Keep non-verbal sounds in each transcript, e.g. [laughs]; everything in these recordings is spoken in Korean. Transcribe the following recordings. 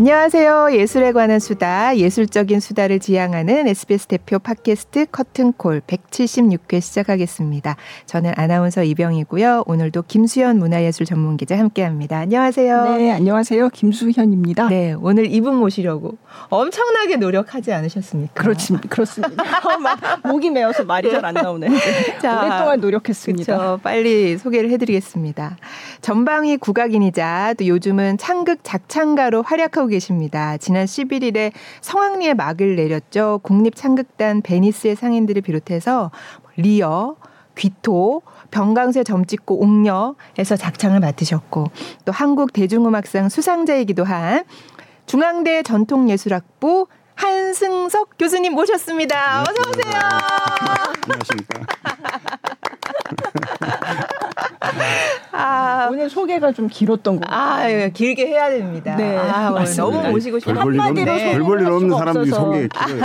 안녕하세요. 예술에 관한 수다, 예술적인 수다를 지향하는 SBS 대표 팟캐스트 커튼콜 176회 시작하겠습니다. 저는 아나운서 이병이고요. 오늘도 김수현 문화예술 전문 기자 함께합니다. 안녕하세요. 네, 안녕하세요. 김수현입니다. 네, 오늘 이분 모시려고 엄청나게 노력하지 않으셨습니까? 그렇지, 그렇습니다. [laughs] 어, 목이 메어서 말이 잘 안 나오네. [laughs] 자, 오랫동안 노력했습니다. 그쵸, 빨리 소개를 해드리겠습니다. 전방위 국악인이자 또 요즘은 창극 작창가로 활약하고 계십니다. 지난 11일에 성황리에 막을 내렸죠. 국립창극단 베니스의 상인들을 비롯해서 리어, 귀토, 병강세 점찍고 옥녀에서 작창을 맡으셨고 또 한국 대중음악상 수상자이기도 한 중앙대 전통예술학부 한승석 교수님 모셨습니다. 네, 어서 오세요. 안녕하십니까. 아, 오늘 소개가 좀 길었던 거 아, 예, 길게 해야 됩니다. 네, 아, 너무 모시고 싶어요. 한마디로 별볼일 없는 사람들이 소개 길어요.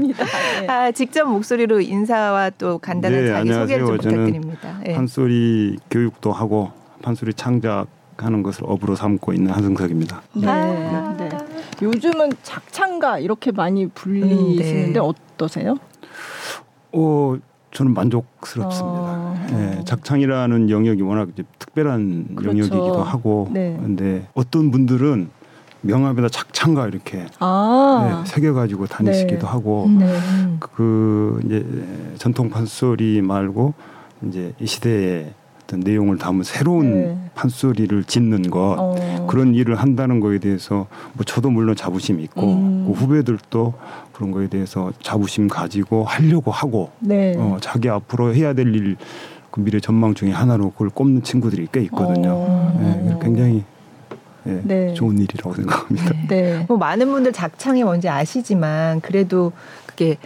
네. 아, 직접 목소리로 인사와 또 간단한 네, 자기 안녕하세요. 소개를 좀 부탁드립니다. 네. 판소리 교육도 하고 판소리 창작하는 것을 업으로 삼고 있는 한승석입니다. 네, 아. 네. 요즘은 작창가 이렇게 많이 불리시는데 음, 네. 어떠세요? 어, 저는 만족스럽습니다. 어... 네, 작창이라는 영역이 워낙 특별한 그렇죠. 영역이기도 하고, 네. 근데 어떤 분들은 명함에다 작창가 이렇게 아~ 네, 새겨가지고 다니시기도 네. 하고, 네. 그 이제 전통 판소리 말고 이제 이 시대에 어떤 내용을 담은 새로운 네. 판소리를 짓는 것 어. 그런 일을 한다는 거에 대해서 뭐 저도 물론 자부심이 있고 음. 그 후배들도 그런 거에 대해서 자부심 가지고 하려고 하고 네. 어, 자기 앞으로 해야 될 일 그 미래 전망 중에 하나로 그걸 꼽는 친구들이 꽤 있거든요. 어. 네, 굉장히 네, 네. 좋은 일이라고 생각합니다. 네. 네. 뭐 많은 분들 작창이 뭔지 아시지만 그래도 그게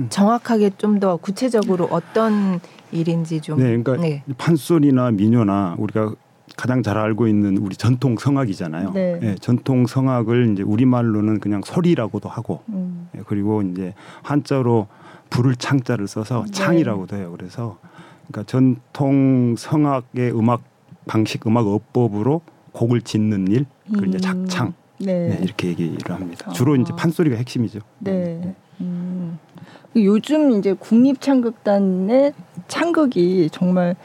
음. 정확하게 좀 더 구체적으로 어떤 일인지 좀. 네, 그러니까 네. 판소리나 민요나 우리가 가장 잘 알고 있는 우리 전통 성악이잖아요. 네. 네 전통 성악을 이제 우리 말로는 그냥 소리라고도 하고, 음. 네, 그리고 이제 한자로 불을 창자를 써서 네. 창이라고도 해요. 그래서 그러니까 전통 성악의 음악 방식, 음악 어법으로 곡을 짓는 일, 그 이제 음. 작창 네. 네. 이렇게 얘기를 합니다. 주로 아. 이제 판소리가 핵심이죠. 네. 음. 요즘 이제 국립창극단의 창극이 정말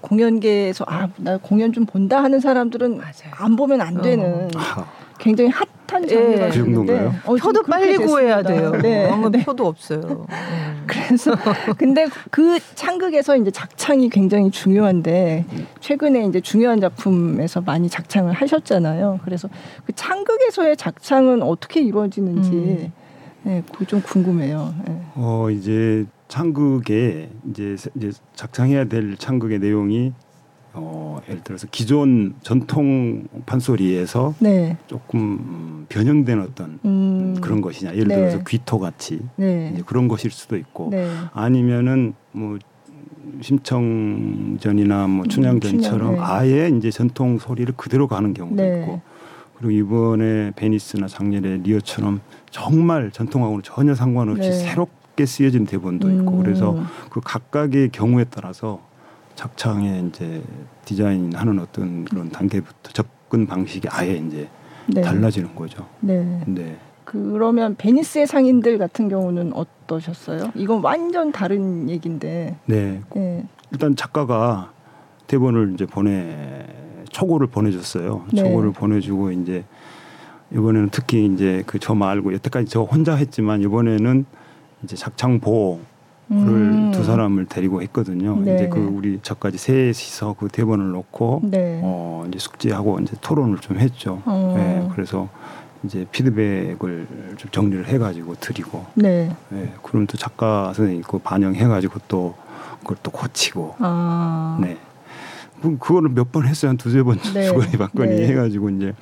공연계에서 아 나 공연 좀 본다 하는 사람들은 맞아요. 안 보면 안 어. 되는 어. 굉장히 핫한 장르가 그 정도인가요? 어, 표도 빨리 구해야 돼요. 네. 네. 표도 없어요. [laughs] 음. 그래서 근데 그 창극에서 이제 작창이 굉장히 중요한데 최근에 이제 중요한 작품에서 많이 작창을 하셨잖아요. 그래서 그 창극에서의 작창은 어떻게 이루어지는지 음. 네, 그게 좀 궁금해요. 네. 어 이제 창극에 이제 이제 작창해야 될 창극의 내용이 어 예를 들어서 기존 전통 판소리에서 네. 조금 변형된 어떤 음. 그런 것이냐 예를 네. 들어서 귀토 같이 네. 이제 그런 것일 수도 있고 네. 아니면은 뭐 심청전이나 뭐 음, 춘향전처럼 춘향, 아예 이제 전통 소리를 그대로 가는 경우도 있고 그리고 이번에 베니스나 작년에 리오처럼 정말 전통하고는 전혀 상관없이 네. 새롭게 쓰여진 대본도 음. 있고 그래서 그 각각의 경우에 따라서 작창에 이제 디자인하는 어떤 그런 단계부터 접근 방식이 아예 이제 네. 달라지는 거죠. 네. 네. 그러면 베니스의 상인들 같은 경우는 어떠셨어요? 이건 완전 다른 얘기인데. 네. 네. 일단 작가가 대본을 이제 보내 초고를 보내줬어요. 네. 초고를 보내주고 이제 이번에는 특히 이제 그 저 말고 여태까지 저 혼자 했지만 이번에는 이제 작창 보를 음. 두 사람을 데리고 했거든요. 네. 이제 그 우리 저까지 셋이서 그 대본을 놓고 네. 어 이제 숙지하고 이제 토론을 좀 했죠. 어. 네, 그래서 이제 피드백을 좀 정리를 해가지고 드리고. 네. 네. 그럼 또 작가 선생님 그 반영해가지고 또 그걸 또 고치고. 아. 네. 그, 그거를 몇 번 했어요. 한 두세 번 네. [laughs] 주거니 받거니 네. 해가지고 이제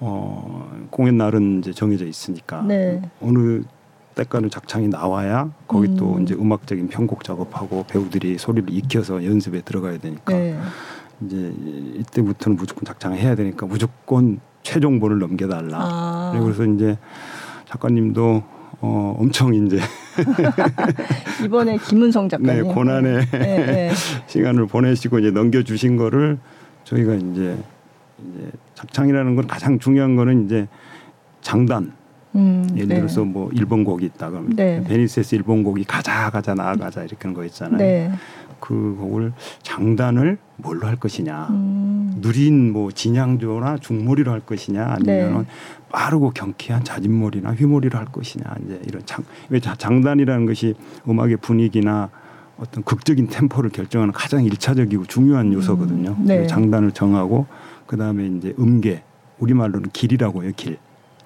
어, 공연 날은 이제 정해져 있으니까 네. 어느 때가는 작창이 나와야 거기 음. 또 이제 음악적인 편곡 작업하고 배우들이 소리를 익혀서 연습에 들어가야 되니까 네. 이제 이때부터는 무조건 작창을 해야 되니까 무조건 최종본을 넘겨달라. 아. 그래서 이제 작가님도 어 엄청 이제 [laughs] 이번에 김은성 작가님 네, 고난의 네, 네. [laughs] 시간을 보내시고 이제 넘겨주신 거를 저희가 이제 이제 작창이라는 건 가장 중요한 거는 이제 장단. 음, 예를 네. 들어서 뭐 일본 곡이 있다 그러면 네. 베니스에서 일본 곡이 가자 가자 나아가자 이렇게 하는 거 있잖아요. 네. 그 곡을 장단을 뭘로 할 것이냐. 음, 누린 뭐 진양조나 중몰이로 할 것이냐 아니면은 네. 빠르고 경쾌한 자진몰이나 휘몰이로 할 것이냐 이제 이런 장, 왜 자- 장단이라는 것이 음악의 분위기나 어떤 극적인 템포를 결정하는 가장 일차적이고 중요한 요소거든요. 네. 그래서 장단을 정하고 그 다음에 이제 음계 우리말로는 길이라고요 길.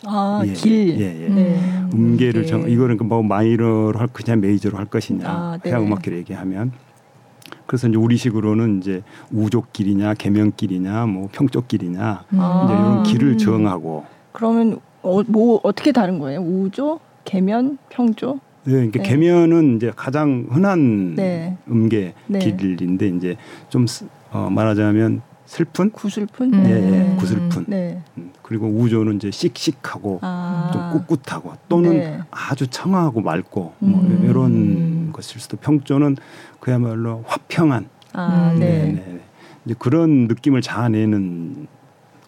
아, 예, 길. 예, 예. 네. 음계를 음계. 정 이거는 그뭐 마이너로 할 것이냐 메이저로 할 것이냐 아, 네. 해양 음악기를 얘기하면 그래서 이제 우리식으로는 이제 우족길이냐 계명길이냐 뭐 평족길이냐 아. 이제 이런 길을 정하고 그러면 어, 뭐 어떻게 다른 거예요? 우조, 계면, 평조? 네, 그러니까 네. 계면은 이제 가장 흔한 네. 음계 네. 길인데 이제 좀 쓰- 어, 말하자면 슬픈 구슬픈? 음. 예, 예, 네. 구슬픈 네. 음, 그리고 우조는 이제 씩씩하고 아. 좀 꿋꿋하고 또는 네. 아주 청아하고 맑고 뭐 음. 이런 것일 수도 평조는 그야말로 화평한 아, 음. 네. 네, 네. 이제 그런 느낌을 자아내는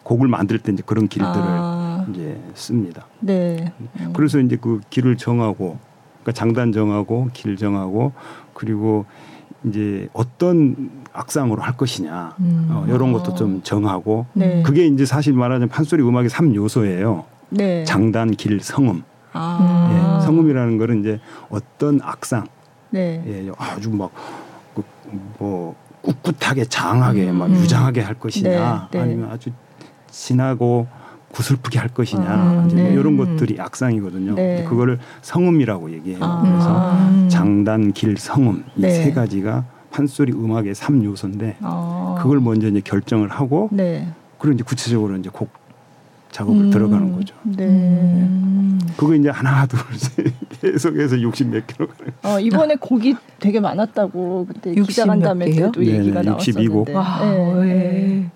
곡을 만들 때 이제 그런 길들을 아, 이제 씁니다. 네. 음. 그래서 이제 그 길을 정하고 그러니까 장단 정하고 길 정하고 그리고 이제 어떤 악상으로 할 것이냐 음. 어, 이런 아. 것도 좀 정하고 네. 그게 이제 사실 말하자면 판소리 음악의 삼 요소예요. 네. 장단, 길, 성음. 아. 예, 성음이라는 거는 이제 어떤 악상, 네. 예, 아주 막 뭐 꿋꿋하게 장하게 막 음. 유장하게 할 것이냐, 네, 네. 아니면 아주 진하고 구슬프게 할 것이냐, 아, 이제 뭐 네. 이런 것들이 악상이거든요. 네. 그거를 성음이라고 얘기해요. 아. 그래서 음. 장단, 길, 성음 이 네. 세 가지가 판소리 음악의 삼 요소인데 아. 그걸 먼저 이제 결정을 하고 네. 그리고 이제 구체적으로 이제 곡 작업을 음. 들어가는 거죠. 네. 음. 그거 이제 하나 [laughs] 둘셋 계속해서 60몇 킬로 가는 어, 이번에 곡이 되게 많았다고 그때 60 기자 간담회 몇 개요? 때도 얘기가 62 곡. 나왔었는데. 와, 네, 예. 네.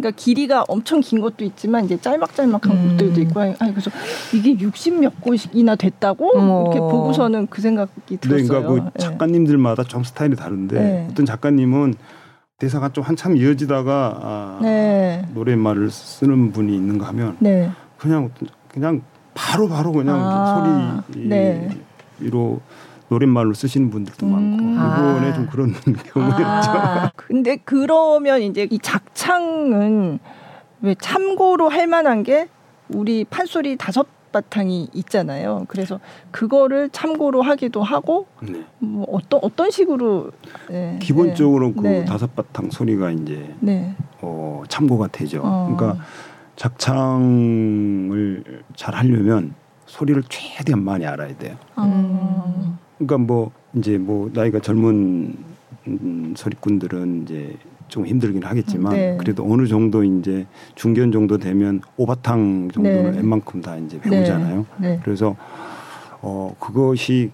그러니까 길이가 엄청 긴 것도 있지만 이제 짤막짤막한 음. 곡들도 있고 아니 그래서 이게 60몇 곡이나 됐다고 어머. 이렇게 보고서는 그 생각이 네, 들었어요. 그러니까 그 예. 작가님들마다 좀 스타일이 다른데 네. 어떤 작가님은 대사가 좀 한참 이어지다가 아, 네. 노랫말을 쓰는 분이 있는가 하면 네. 그냥 그냥 바로 바로 그냥 아, 소리로 네. 노랫말로 쓰시는 분들도 음. 많고 이번에 아. 좀 그런 [laughs] 경우였죠. 아, 근데 그러면 이제 이 작창은 왜 참고로 할 만한 게 우리 판소리 다섯 바탕이 있잖아요. 그래서 그거를 참고로 하기도 하고 네. 뭐 어떤 어떤 식으로 네, 기본적으로 네. 그 네. 다섯 바탕 소리가 이제 네. 어, 참고가 되죠. 어. 그러니까 작창을 잘 하려면 소리를 최대한 많이 알아야 돼요. 아, 그러니까 뭐 이제 뭐 나이가 젊은 음, 소리꾼들은 이제 좀 힘들긴 하겠지만 네. 그래도 어느 정도 이제 중견 정도 되면 오바탕 정도는 네. 웬만큼 다 이제 배우잖아요. 네. 그래서 어 그것이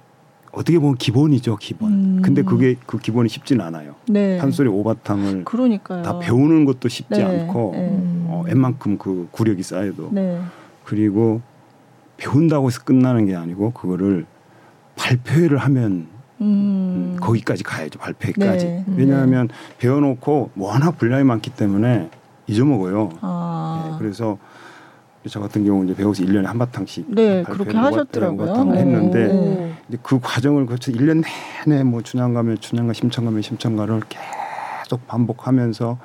어떻게 보면 기본이죠, 기본. 음. 근데 그게 그 기본이 쉽진 않아요. 네. 판소리 오바탕을 그러니까요. 다 배우는 것도 쉽지 네. 않고 네. 어, 웬만큼 그 구력이 쌓여도 네. 그리고 배운다고 해서 끝나는 게 아니고 그거를 발표회를 하면 음. 음, 거기까지 가야죠 발표회까지 네. 왜냐하면 배워놓고 워낙 분량이 많기 때문에 잊어먹어요 아. 네, 그래서 저 같은 경우 이제 배워서 1년에 한 바탕씩 네, 그렇게 하셨더라고요. 바탕을 네. 했는데 네. 이제 그 과정을 거쳐 1년 내내 뭐 춘향 가면 춘향가 심청 가면 심청가를 계속 반복하면서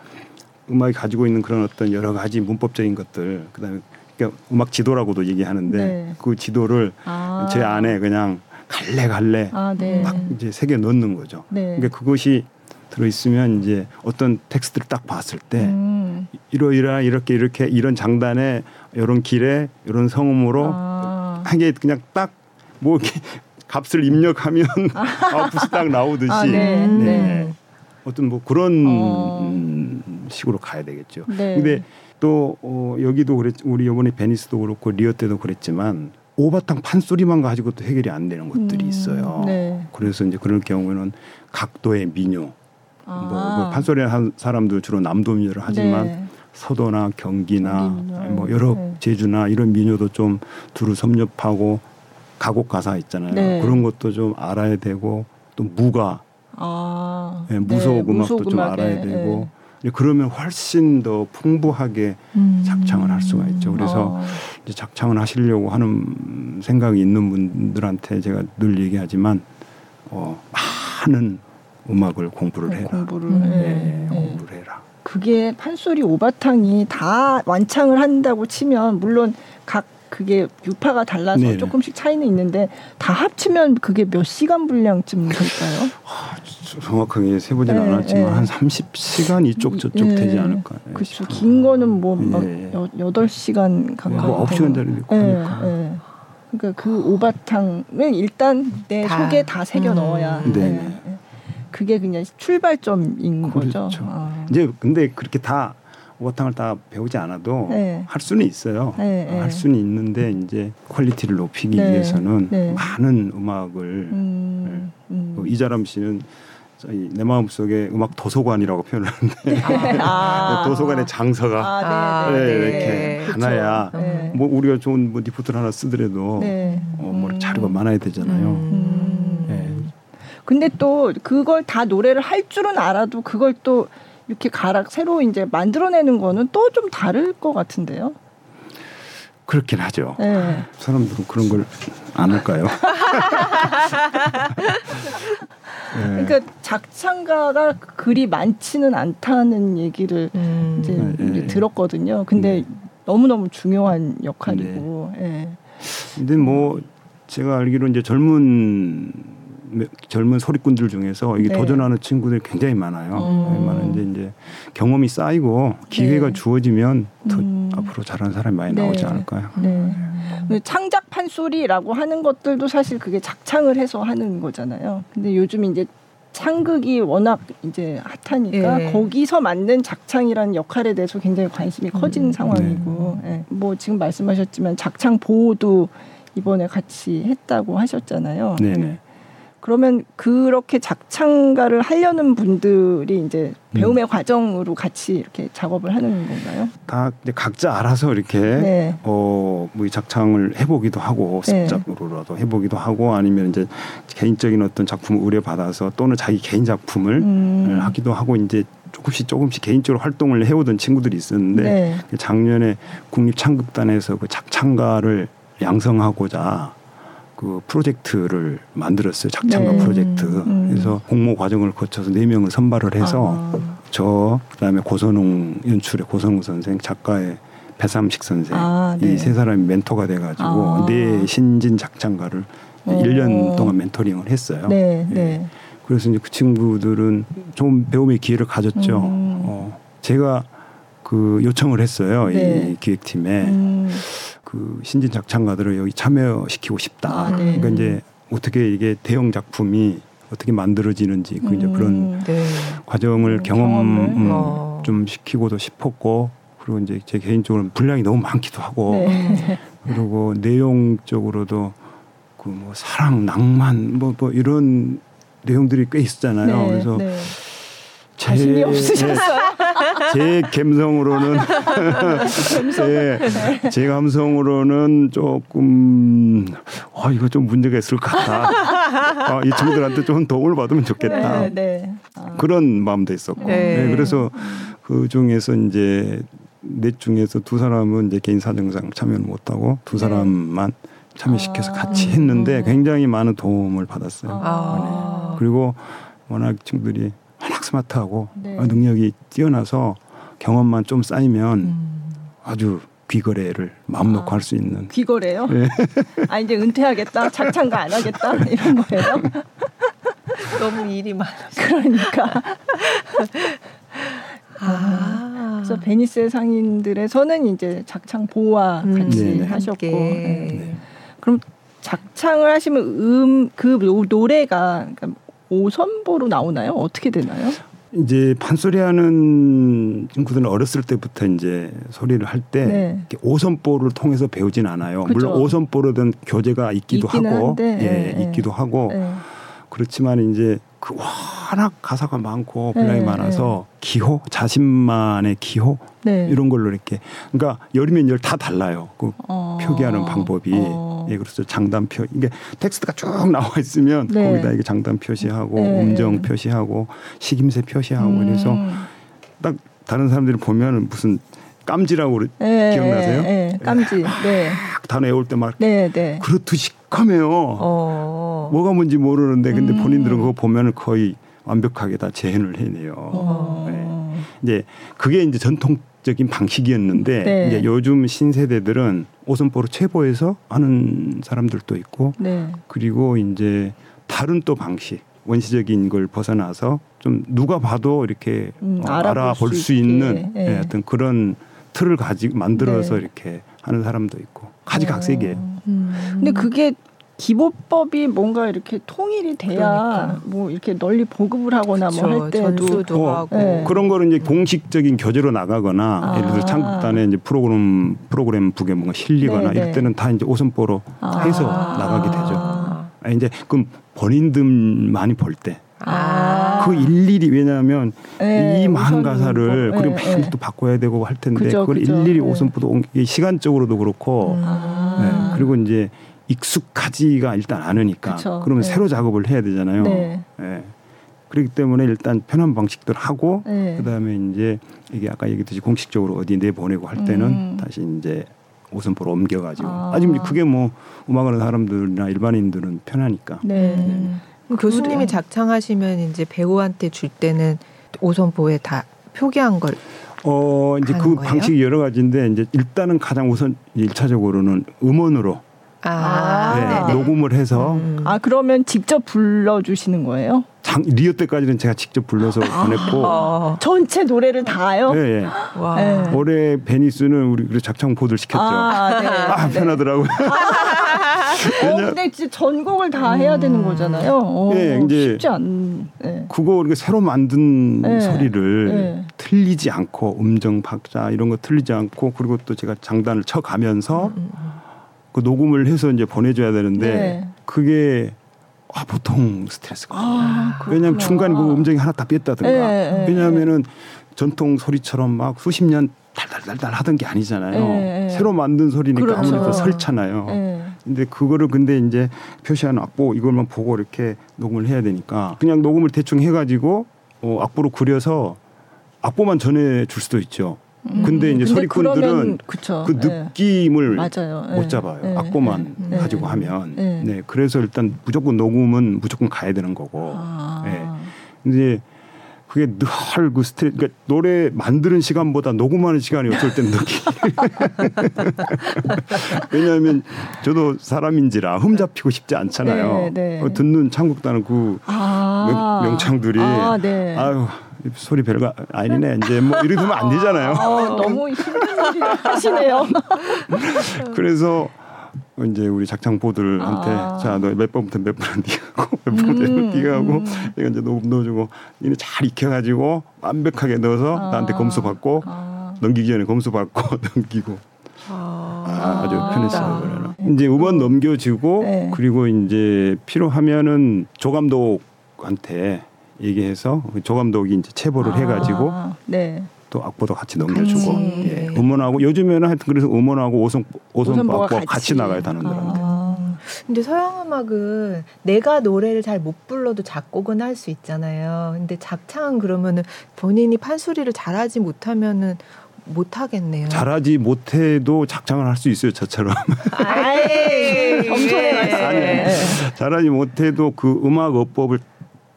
음악이 가지고 있는 그런 어떤 여러 가지 문법적인 것들 그다음에 그러니까 음악 지도라고도 얘기하는데 네. 그 지도를 아. 제 안에 그냥 갈래 갈래 아, 네. 막 이제 새겨 넣는 거죠. 네. 그러니까 그것이 들어 있으면 이제 어떤 텍스트를 딱 봤을 때 음. 이러이러 이렇게 이렇게 이런 장단에 이런 길에 이런 성음으로 아. 하게 그냥 딱 뭐 이렇게 [laughs] 값을 입력하면 [laughs] 아웃풋이 딱 나오듯이 아, 네. 음. 네. 어떤 뭐 그런 어. 음, 식으로 가야 되겠죠. 네. 근데 또 어, 여기도 그랬 우리 이번에 베니스도 그렇고 리어 때도 그랬지만 오바탕 판소리만 가지고 또 해결이 안 되는 것들이 음, 있어요. 네. 그래서 이제 그럴 경우에는 각도의 민요, 아. 뭐, 뭐 판소리 한 사람도 주로 남도 민요를 하지만 네. 서도나 경기나 경기 민요. 뭐 여러 네. 제주나 이런 민요도 좀 두루 섭렵하고 가곡 가사 있잖아요. 네. 그런 것도 좀 알아야 되고 또 무가 아. 예, 무속 네, 음악도 좀 알아야 되고 그러면 훨씬 더 풍부하게 음. 작창을 할 수가 있죠. 그래서 어. 이제 작창을 하시려고 하는 생각이 있는 분들한테 제가 늘 얘기하지만 어, 많은 음악을 공부를 해라. 공부를, 네, 네. 공부를 해라. 그게 판소리 오바탕이 다 완창을 한다고 치면 물론 각 그게 유파가 달라서 네네. 조금씩 차이는 있는데 다 합치면 그게 몇 시간 분량쯤 될까요? 아, 정확하게 세보진 네, 않았지만 네. 한 30시간 이쪽 저쪽 네. 되지 않을까. 그렇죠. 긴 거는 뭐막 예. 8시간 가까이. 뭐 9시간짜리 있고 하니까. 예. 그러니까 그 오바탕을 일단 내 다. 속에 다 새겨 음. 넣어야. 음. 네. 그게 그냥 출발점인 그렇죠. 거죠. 아. 이제 근데 그렇게 다 오바탕을 다 배우지 않아도 네. 할 수는 있어요. 네, 네. 할 수는 있는데 이제 quality를 높이기 네. 위해서는 네. 많은 음악을 음, 음. 뭐 이자람 씨는 내 마음 속에 음악 도서관이라고 표현하는데 아. 도서관의 장서가 아, 네, 네, 이렇게. 하나야. 뭐 우리가 좋은 뭐 리포트를 하나 쓰더라도 어, 뭐 음. 자료가 많아야 되잖아요. 음. 네. 근데 또 그걸 다 노래를 할 줄은 알아도 그걸 또 이렇게 가락 새로 이제 만들어내는 거는 또 좀 다를 것 같은데요. 그렇긴 하죠. 네. 사람들은 그런 걸 안 할까요? [laughs] 네. 그러니까 작창가가 그리 많지는 않다는 얘기를 음. 이제, 네, 이제 들었거든요. 근데 음. 너무 너무 중요한 역할이고. 네. 예. 근데 뭐 제가 알기로 이제 젊은 젊은 소리꾼들 중에서 이게 네. 도전하는 친구들이 굉장히 많아요. 음. 많은데 이제 경험이 쌓이고 기회가 네. 주어지면 더 음. 앞으로 잘하는 사람이 많이 네. 나오지 않을까요? 네. 창작 판소리라고 하는 것들도 사실 그게 작창을 해서 하는 거잖아요. 근데 요즘 이제 창극이 워낙 이제 핫하니까 예. 거기서 맞는 작창이라는 역할에 대해서 굉장히 관심이 커진 음. 상황이고 네. 예. 뭐 지금 말씀하셨지만 작창 보호도 이번에 같이 했다고 하셨잖아요. 네네. 네. 그러면 그렇게 작창가를 하려는 분들이 이제 배움의 음. 과정으로 같이 이렇게 작업을 하는 건가요? 다 각자 알아서 이렇게 네. 어뭐 작창을 해보기도 하고 네. 습작으로라도 해보기도 하고 아니면 이제 개인적인 어떤 작품을 의뢰 받아서 또는 자기 개인 작품을 음. 하기도 하고 이제 조금씩 조금씩 개인적으로 활동을 해오던 친구들이 있었는데 네. 작년에 국립창극단에서 그 작창가를 양성하고자 그 프로젝트를 만들었어요. 작창가 네. 프로젝트. 음. 그래서 공모 과정을 거쳐서 네 명을 선발을 해서 아. 저 그다음에 고선웅 연출의 고선웅 선생 작가의 배삼식 선생 아, 네. 이세 사람이 멘토가 돼가지고 아. 네 신진 작창가를 오. 1년 동안 멘토링을 했어요. 네, 예. 네. 그래서 이제 그 친구들은 좀 배움의 기회를 가졌죠. 음. 어, 제가 그 요청을 했어요. 네. 이 기획팀에. 음. 그 신진 작 창가들을 여기 참여시키고 싶다. 아, 네. 그러니까 이제 어떻게 이게 대형 작품이 어떻게 만들어지는지 그 이제 그런 음, 네. 과정을 음, 경험 음, 어. 좀 시키고도 싶었고 그리고 이제 제 개인적으로 분량이 너무 많기도 하고 네. [laughs] 그리고 내용적으로도 그 뭐 사랑, 낭만 뭐, 뭐 이런 내용들이 꽤 있었잖아요. 네, 그래서 네. 자신이 없으셨어요? 제 감성으로는 제, 제 감성으로는 조금 아 이거 좀 문제가 있을 것 같다. 아, 이 친구들한테 좀 도움을 받으면 좋겠다. 네, 네. 아. 그런 마음도 있었고. 네. 네, 그래서 그 중에서 이제 넷 중에서 두 사람은 이제 개인 사정상 참여를 못하고 두 네. 사람만 참여시켜서 같이 아. 했는데 굉장히 많은 도움을 받았어요. 아. 그리고 워낙 친구들이 워낙 스마트하고 네. 능력이 뛰어나서 경험만 좀 쌓이면 음. 아주 귀거래를 마음 놓고 아, 할수 있는 귀거래요? 네. 아 이제 은퇴하겠다, 작창가 안 하겠다 [laughs] 이런 거예요? 너무 일이 많아. 그러니까. 아. 그래서 베니스 상인들에서는 이제 작창 보와 음, 같이 네 하셨고. 네. 그럼 작창을 하시면 음 그 노래가 그러니까 오선보로 나오나요? 어떻게 되나요? 이제 판소리하는 친구들은 어렸을 때부터 이제 소리를 할때 네. 오선보를 통해서 배우진 않아요. 그쵸. 물론 오선보로든 교재가 있기도 하고, 한데, 예, 네. 있기도 하고 네. 그렇지만 이제 그 워낙 가사가 많고 분량이 네, 많아서 네. 기호 자신만의 기호 네. 이런 걸로 이렇게 그러니까 열이면 열 다 달라요. 그 어. 표기하는 방법이 어. 예 그래서 장단 표 이게 텍스트가 쭉 나와 있으면 네. 거기다 이게 장단 표시하고 네. 음정 표시하고 식임새 표시하고 음. 그래서 딱 다른 사람들이 보면은 무슨 깜지라고 그러- 네, 기억나세요? 네, 깜지. 네. 막 단어 외울 때막 네, 네. 그렇듯이 컴해요. 어. 뭐가 뭔지 모르는데 근데 음. 본인들은 그거 보면은 거의 완벽하게 다 재현을 해내요. 어. 네. 이제 그게 이제 전통적인 방식이었는데 네. 이제 요즘 신세대들은 오선포로 체보해서 하는 사람들도 있고 네. 그리고 이제 다른 또 방식 원시적인 걸 벗어나서 좀 누가 봐도 이렇게 음, 어, 알아볼 알아볼 수 수. 있는 예. 예, 어떤 그런 틀을 가지고 만들어서 네. 이렇게 하는 사람도 있고 가지각색이에요. 어. 음. 근데 그게 기본법이 뭔가 이렇게 통일이 돼야 그러니까. 뭐 이렇게 널리 보급을 하거나 뭐 할 때도 어, 하고 네. 그런 거는 이제 공식적인 교재로 나가거나 아. 예를 들어 창극단의 이제 프로그램 프로그램 북에 뭔가 실리거나 네, 이럴 네. 때는 다 이제 오선보로 아. 해서 나가게 되죠. 아. 아, 이제 그럼 본인들만이 볼 때 그 아. 일일이 왜냐하면 네, 이 많은 가사를 뭐, 그리고 네, 많이 네. 또 바꿔야 되고 할 텐데 그죠, 그걸 그죠. 일일이 네. 이게 시간적으로도 그렇고 아. 네, 그리고 이제 익숙하지가 일단 않으니까 그쵸. 그러면 네. 새로 작업을 해야 되잖아요. 네. 예. 그렇기 때문에 일단 편한 방식들 하고 네. 그다음에 이제 이게 아까 얘기했듯이 공식적으로 어디 내보내고 할 때는 음. 다시 이제 오선보로 옮겨가지고 아. 아. 직 그게 뭐 음악하는 사람들이나 일반인들은 편하니까 네. 음. 그럼 교수님이 작창하시면 이제 배우한테 줄 때는 오선보에 다 표기한 걸 어 이제 그 거예요? 방식이 여러 가지인데 이제 일단은 가장 우선 일차적으로는 음원으로 아, 네, 네네. 녹음을 해서 음. 아 그러면 직접 불러 주시는 거예요? 장, 리오 때까지는 제가 직접 불러서 보냈고 어. 전체 노래를 다요? 와. 네. 올해 베니스는 우리 작창 보드를 시켰죠. 아, 아, 네. 네. 편하더라고요. 어, 근데 진짜 전곡을 다 해야 되는 거잖아요. 어, 예, 이제 쉽지 않. 네. 그거 우리가 새로 만든 네. 소리를 네. 틀리지 않고 음정 박자 이런 거 틀리지 않고 그리고 또 제가 장단을 쳐 가면서 음, 그 녹음을 해서 이제 보내줘야 되는데 네. 그게 아, 보통 스트레스가 아, 왜냐하면. 중간에 뭐 음정이 하나 다 뺐다든가 네, 네, 왜냐하면은 전통 소리처럼 막 수십 년 달달달달 하던 게 아니잖아요. 네, 네. 새로 만든 소리니까 그렇죠. 아무래도 설잖아요. 네. 근데 그거를 근데 이제 표시한 악보 이걸만 보고 이렇게 녹음을 해야 되니까 그냥 녹음을 대충 해가지고 어, 악보로 그려서 악보만 전해 줄 수도 있죠. 근데 이제 소리꾼들은 음. 그러면 그쵸. 그 네. 느낌을 맞아요. 못 네. 잡아요. 네. 악보만 네. 가지고 하면. 네. 네. 그래서 일단 무조건 녹음은 무조건 가야 되는 거고. 아. 네. 근데 그게 늘 그 스트레스, 그러니까 노래 만드는 시간보다 녹음하는 시간이 어쩔 땐 느끼. [laughs] 왜냐하면 저도 사람인지라 흠 잡히고 싶지 않잖아요. 네, 네. 어, 듣는 창국단은 그 아. 명, 창들이 아, 네. 아유 소리 별거 아니네 이제 뭐 되면 안 되잖아요. 아, 너무 힘든 일을 하시네요. [laughs] 그래서 이제 우리 작창보들한테 아. 자너 몇 번부터 몇 번은 네가 하고 몇 번부터 음, 네가 하고 음. 내가 이제 녹음 넣어주고 얘네 잘 익혀가지고 완벽하게 넣어서 아. 나한테 검수 받고 아. 넘기기 전에 검수 받고 [laughs] 넘기고 아. 아, 아주 아. 편했어요 그래는 이제 음원 넘겨주고 네. 그리고 이제 필요하면은 조감독한테 얘기해서 그 조감독이 이제 체보를 해가지고 아, 네. 또 악보도 같이 넘겨주고 같이. 예. 음원하고 요즘에는 하여튼 그래서 음원하고 오선 오선보가 악보 같이. 같이 나가요 단원들한테. 아. 근데 서양 음악은 내가 노래를 잘 못 불러도 작곡은 할 수 있잖아요. 근데 작창은 그러면은 본인이 판소리를 잘하지 못하면은 못 하겠네요. 잘하지 못해도 작창을 할 수 있어요 저처럼 아이, 겸손해 말씀. 아니, 네. 잘하지 못해도 그 음악 어법을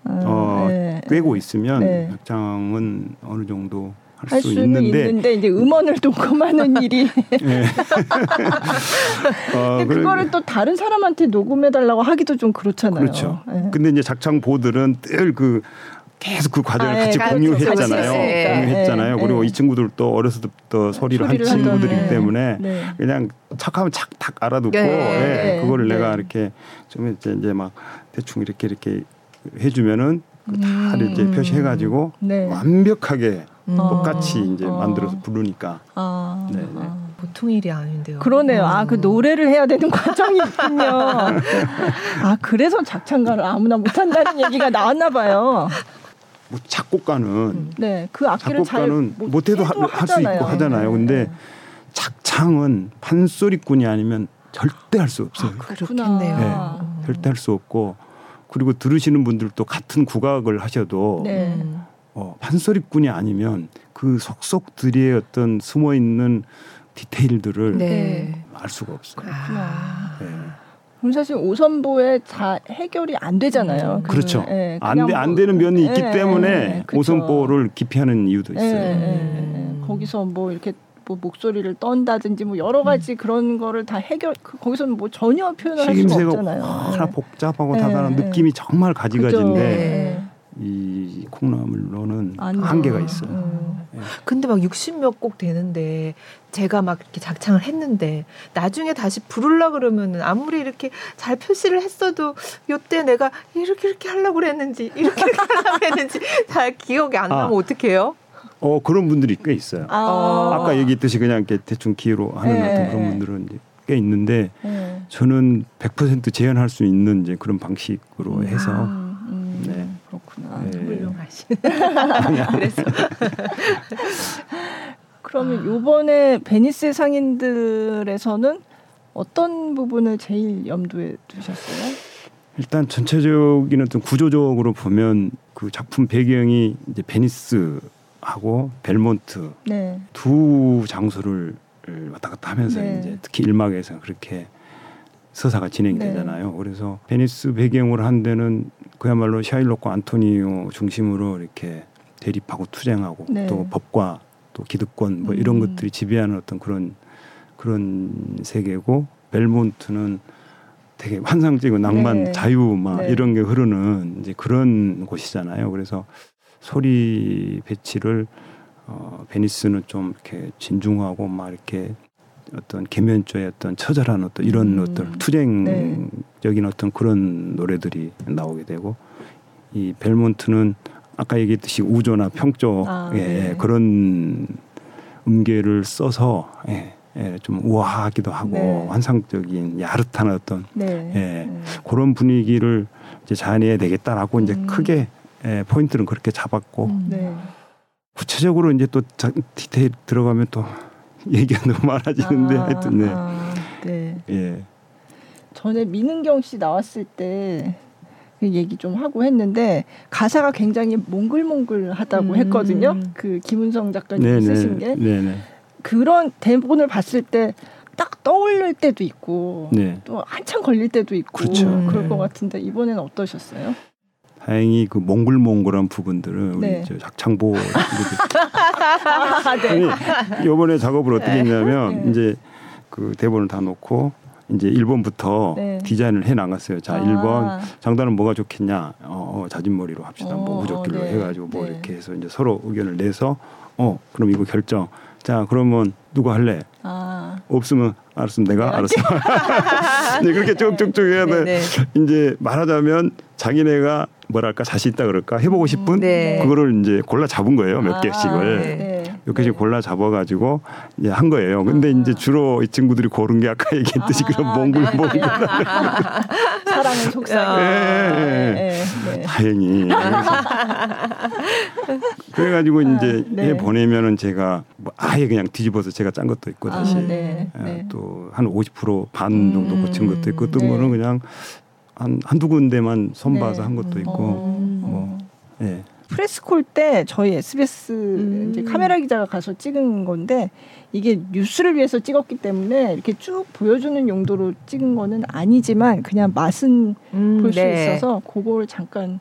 어, 네. 꿰고 있으면 네. 작창은 어느 정도 할할수 있는데 있는데, 이제 음원을 녹음하는 [laughs] 일이 예. [laughs] 어, 근데 그래- 그거를 또 다른 사람한테 녹음해 달라고 하기도 좀 그렇잖아요. 그렇죠. 네. 근데 이제 작창 보들은 늘 그 계속 그 과정을 아, 예, 같이 같이 공유했잖아요. 했으니까. 공유했잖아요. 예, 그리고 예. 이 친구들도 어렸을 때부터 소리를, 한 소리를 친구들이기 네. 때문에 네. 그냥 착하면 착탁 알아듣고 네. 예, 네. 그거를 네. 내가 이렇게 좀 이제 이제 막 대충 이렇게 이렇게 해주면은 그다 음. 이제 표시해가지고 네. 완벽하게 음. 똑같이 어. 이제 어. 만들어서 부르니까 아, 네, 네. 아. 보통 일이 아닌데요. 그러네요. 아, 그 음. 노래를 해야 되는 과정이 있군요. 아, 그래서 작창가를 아무나 못한다는 얘기가 나왔나 봐요. 뭐 작곡가는 네, 그 악기를 잘 작곡가는 못- 못해도 해도 할 수 있고 하잖아요. 하잖아요. 네, 근데 네. 작창은 판소리꾼이 아니면 절대 할 수 없어요. 그렇겠네요. 네, 아. 절대 할 수 없고 그리고 들으시는 분들도 같은 국악을 하셔도 네. 음. 어, 판소리꾼이 아니면 그 속속들이의 어떤 숨어 있는 디테일들을 네. 알 수가 없어요. 그렇구나. 네. 그럼 사실 오선보에 다 해결이 안 되잖아요. 그, 그렇죠. 예, 안, 돼, 안 뭐- 되는 면이 있기 예, 때문에 예, 그쵸. 오선보를 기피하는 이유도 예, 있어요. 예, 음. 예. 거기서 뭐 이렇게 뭐 목소리를 떤다든지 뭐 여러 가지 그런 거를 다 해결 그, 거기서는 뭐 전혀 표현을 할 수가 없잖아요. 하나 예. 복잡하고 네, 다단한 네. 느낌이 정말 가지가지인데 그죠. 이 콩나물로는 안 한계가. 있어요. 음. 근데 막 60몇 곡 되는데 제가 막 이렇게 작창을 했는데 나중에 다시 부르려 그러면은 아무리 이렇게 잘 표시를 했어도 요때 내가 이렇게 이렇게 하려고 그랬는지 이렇게 이렇게 하려고 그랬는지 잘 기억이 안 아. 나면 어떡해요? 어 그런 분들이 꽤 있어요. 아, 아까 얘기했듯이 그냥 이렇게 대충 기회로 하는 네, 어떤 그런 네. 분들은 이제 꽤 있는데 예. 저는 100% 재현할 수 있는 이제 그런 방식으로 해서 음, 음, 네. 그렇구나. 네. 훌륭하시네. [laughs] 그래서 [laughs] 그러면 아. 요번에 베니스 상인들에서는 어떤 부분을 제일 염두에 두셨어요? 일단 전체적인 어떤 구조적으로 보면 그 작품 배경이 이제 베니스하고 벨몬트 네. 두 장소를 왔다 갔다 하면서 네. 이제 특히 일막에서 그렇게 서사가 진행이 네. 되잖아요. 그래서 베니스 배경으로 한 데는 그야말로 샤일록과 안토니오 중심으로 이렇게 대립하고 투쟁하고 네. 또 법과 또 기득권 뭐 이런 음. 것들이 지배하는 어떤 그런 그런 세계고 벨몬트는 되게 환상적이고 낭만, 네. 자유 막 네. 이런 게 흐르는 이제 그런 곳이잖아요. 그래서 소리 배치를 어, 베니스는 좀 이렇게 진중하고 막 이렇게 어떤 계면조의 어떤 처절한 어떤 이런 음. 어떤 투쟁적인 어떤 그런 노래들이 나오게 되고 이 벨몬트는 아까 얘기했듯이 우조나 평조의 아, 네. 그런 음계를 써서 예, 예, 좀 우아하기도 하고 네. 환상적인 야릇한 어떤 네. 예. 네. 그런 분위기를 이제 자아내야 되겠다라고 이제 음. 크게 예, 포인트는 그렇게 잡았고 네. 구체적으로 이제 또 자, 디테일 들어가면 또 얘기가 너무 많아지는데 아, 하여튼 네. 아, 네. 예. 전에 민은경 씨 나왔을 때 그 얘기 좀 하고 했는데 가사가 굉장히 몽글몽글하다고 음. 했거든요. 그 김은성 작가님 쓰신 게 네네. 그런 대본을 봤을 때 딱 떠올릴 때도 있고 네. 또 한참 걸릴 때도 있고 그렇죠. 그럴 네. 것 같은데 이번에는 어떠셨어요? 다행히 그 몽글몽글한 부분들을 네. 우리 저 작창보 [laughs] 아, 네. 아니 요번에 작업을 어떻게 했냐면 네. 이제 그 대본을 다 놓고 이제 1번부터 네. 디자인을 해 나갔어요. 자, 아. 1번 장단은 뭐가 좋겠냐? 어, 어 자진머리로 합시다. 뭐 어, 무조길로 네. 해 가지고 뭐 네. 이렇게 해서 이제 서로 의견을 내서 어 그럼 이거 결정. 자 그러면 누가 할래? 아, 없으면 알았으면 내가 내가 알았어. 이제 [laughs] [laughs] 그렇게 쭉쭉쭉 해야 돼. 네, 이제 말하자면 자기네가 뭐랄까 자신 있다 그럴까 해보고 싶은 네. 그거를 이제 골라 잡은 거예요 몇 아, 개씩을. 네. 몇 개씩 골라 잡아가지고 이제 한 거예요. 근데 아. 이제 주로 이 친구들이 고른 게 아까 얘기했듯이 아, 그런 몽글몽글 [laughs] 네. 사랑은 속삭이. 예, 예, 예. 네, 네. 다행히 그래서 [laughs] 그래가지고 이제 네. 해 보내면은 제가 뭐 아예 그냥 뒤집어서 제가 짠 것도 있고 아, 다시 네, 네. 또한 50%반 음, 정도 고친 것도 있고 어떤 네. 거는 그냥 한 한두 군데만 손봐서 네. 한 것도 있고 어, 뭐 예. 프레스콜 때 저희 SBS 음. 이제 카메라 기자가 가서 찍은 건데 이게 뉴스를 위해서 찍었기 때문에 이렇게 쭉 보여주는 용도로 찍은 거는 아니지만 그냥 맛은 음, 볼수 네. 있어서 그걸 잠깐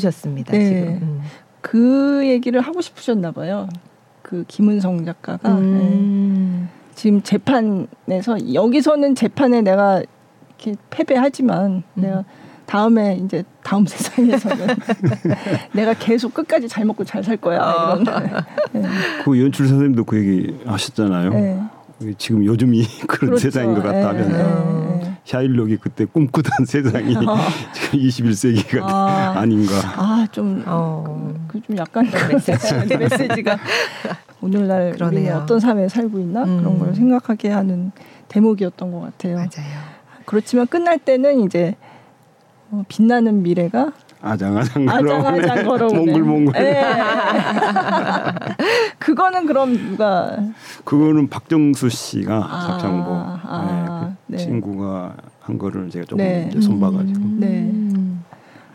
맛보셨습니다. 네. 지금. 음. 그 얘기를 하고 싶으셨나 봐요. 그 김은성 작가가 네. 음. 지금 재판에서 여기서는 재판에 내가 이렇게 패배하지만 음. 내가 다음에 이제 다음 [laughs] 세상에서는 [laughs] 내가 계속 끝까지 잘 먹고 잘 살 거야 어. 이런. 네. 그 연출 선생님도 그 얘기 하셨잖아요. 네. 지금 요즘이 [laughs] 그런 그렇죠. 세상인 것 같다 네, 하면서 네, 네. 샤일록이 그때 꿈꾸던 [laughs] 세상이 지금 21세기가 아. 아닌가. 아 좀 어. 그 좀 약간 그런 메시지. [laughs] 메시지가 오늘날 우리는 그러네요. 어떤 삶에 살고 있나 음. 그런 걸 생각하게 하는 대목이었던 것 같아요. 맞아요. 그렇지만 끝날 때는 이제 어, 빛나는 미래가 아장아장 걸어오네. 걸어오네. 몽글몽글. 예. [laughs] 그거는 그럼 누가 그거는 박정수 씨가 아, 작창보 아, 네, 그 네. 친구가 한 거를 제가 조금 네. 이제 손봐가지고 음. 네.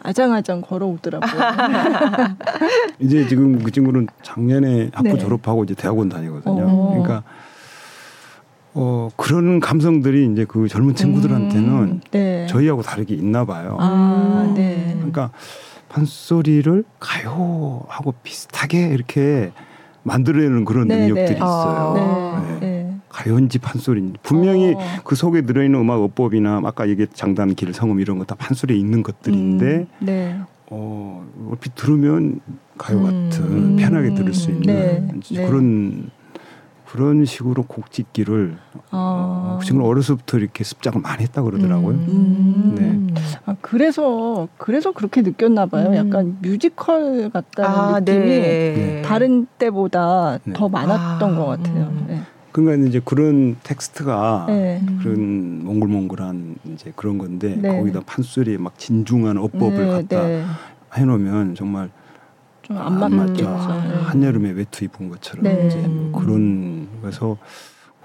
아장아장 걸어오더라고요. [laughs] 이제 지금 그 친구는 작년에 학부 네. 졸업하고 이제 대학원 다니거든요. 어. 그러니까 어 그런 감성들이 이제 그 젊은 친구들한테는 음, 네. 저희하고 다르게 있나 봐요. 아, 음. 네. 그러니까 판소리를 가요하고 비슷하게 이렇게 만들어내는 그런 네, 능력들이 네. 있어요. 네. 네. 네. 가요인지 판소리인지 분명히 어. 그 속에 들어있는 음악 어법이나 아까 얘기했 장단, 길, 성음 이런 거 다 판소리에 있는 것들인데 음, 네. 어 얼핏 들으면 가요 음. 같은 편하게 들을 수 있는 네, 네. 그런 그런 식으로 곡 짓기를 아. 어, 그 친구는 어려서부터 이렇게 습작을 많이 했다 그러더라고요. 음. 아, 그래서 그래서 그렇게 느꼈나 봐요. 음. 약간 뮤지컬 같다는 아, 느낌이 네. 다른 때보다 네. 더 많았던 아, 것 같아요. 음. 네. 그러니까 이제 그런 텍스트가 네. 그런 몽글몽글한 이제 그런 건데 네. 거기다 판소리에 막 진중한 어법을 네, 갖다 네. 해놓으면 정말 좀안안 맞겠죠. 맞죠. 네. 한여름에 외투 입은 것처럼 네. 이제 뭐 그런 그래서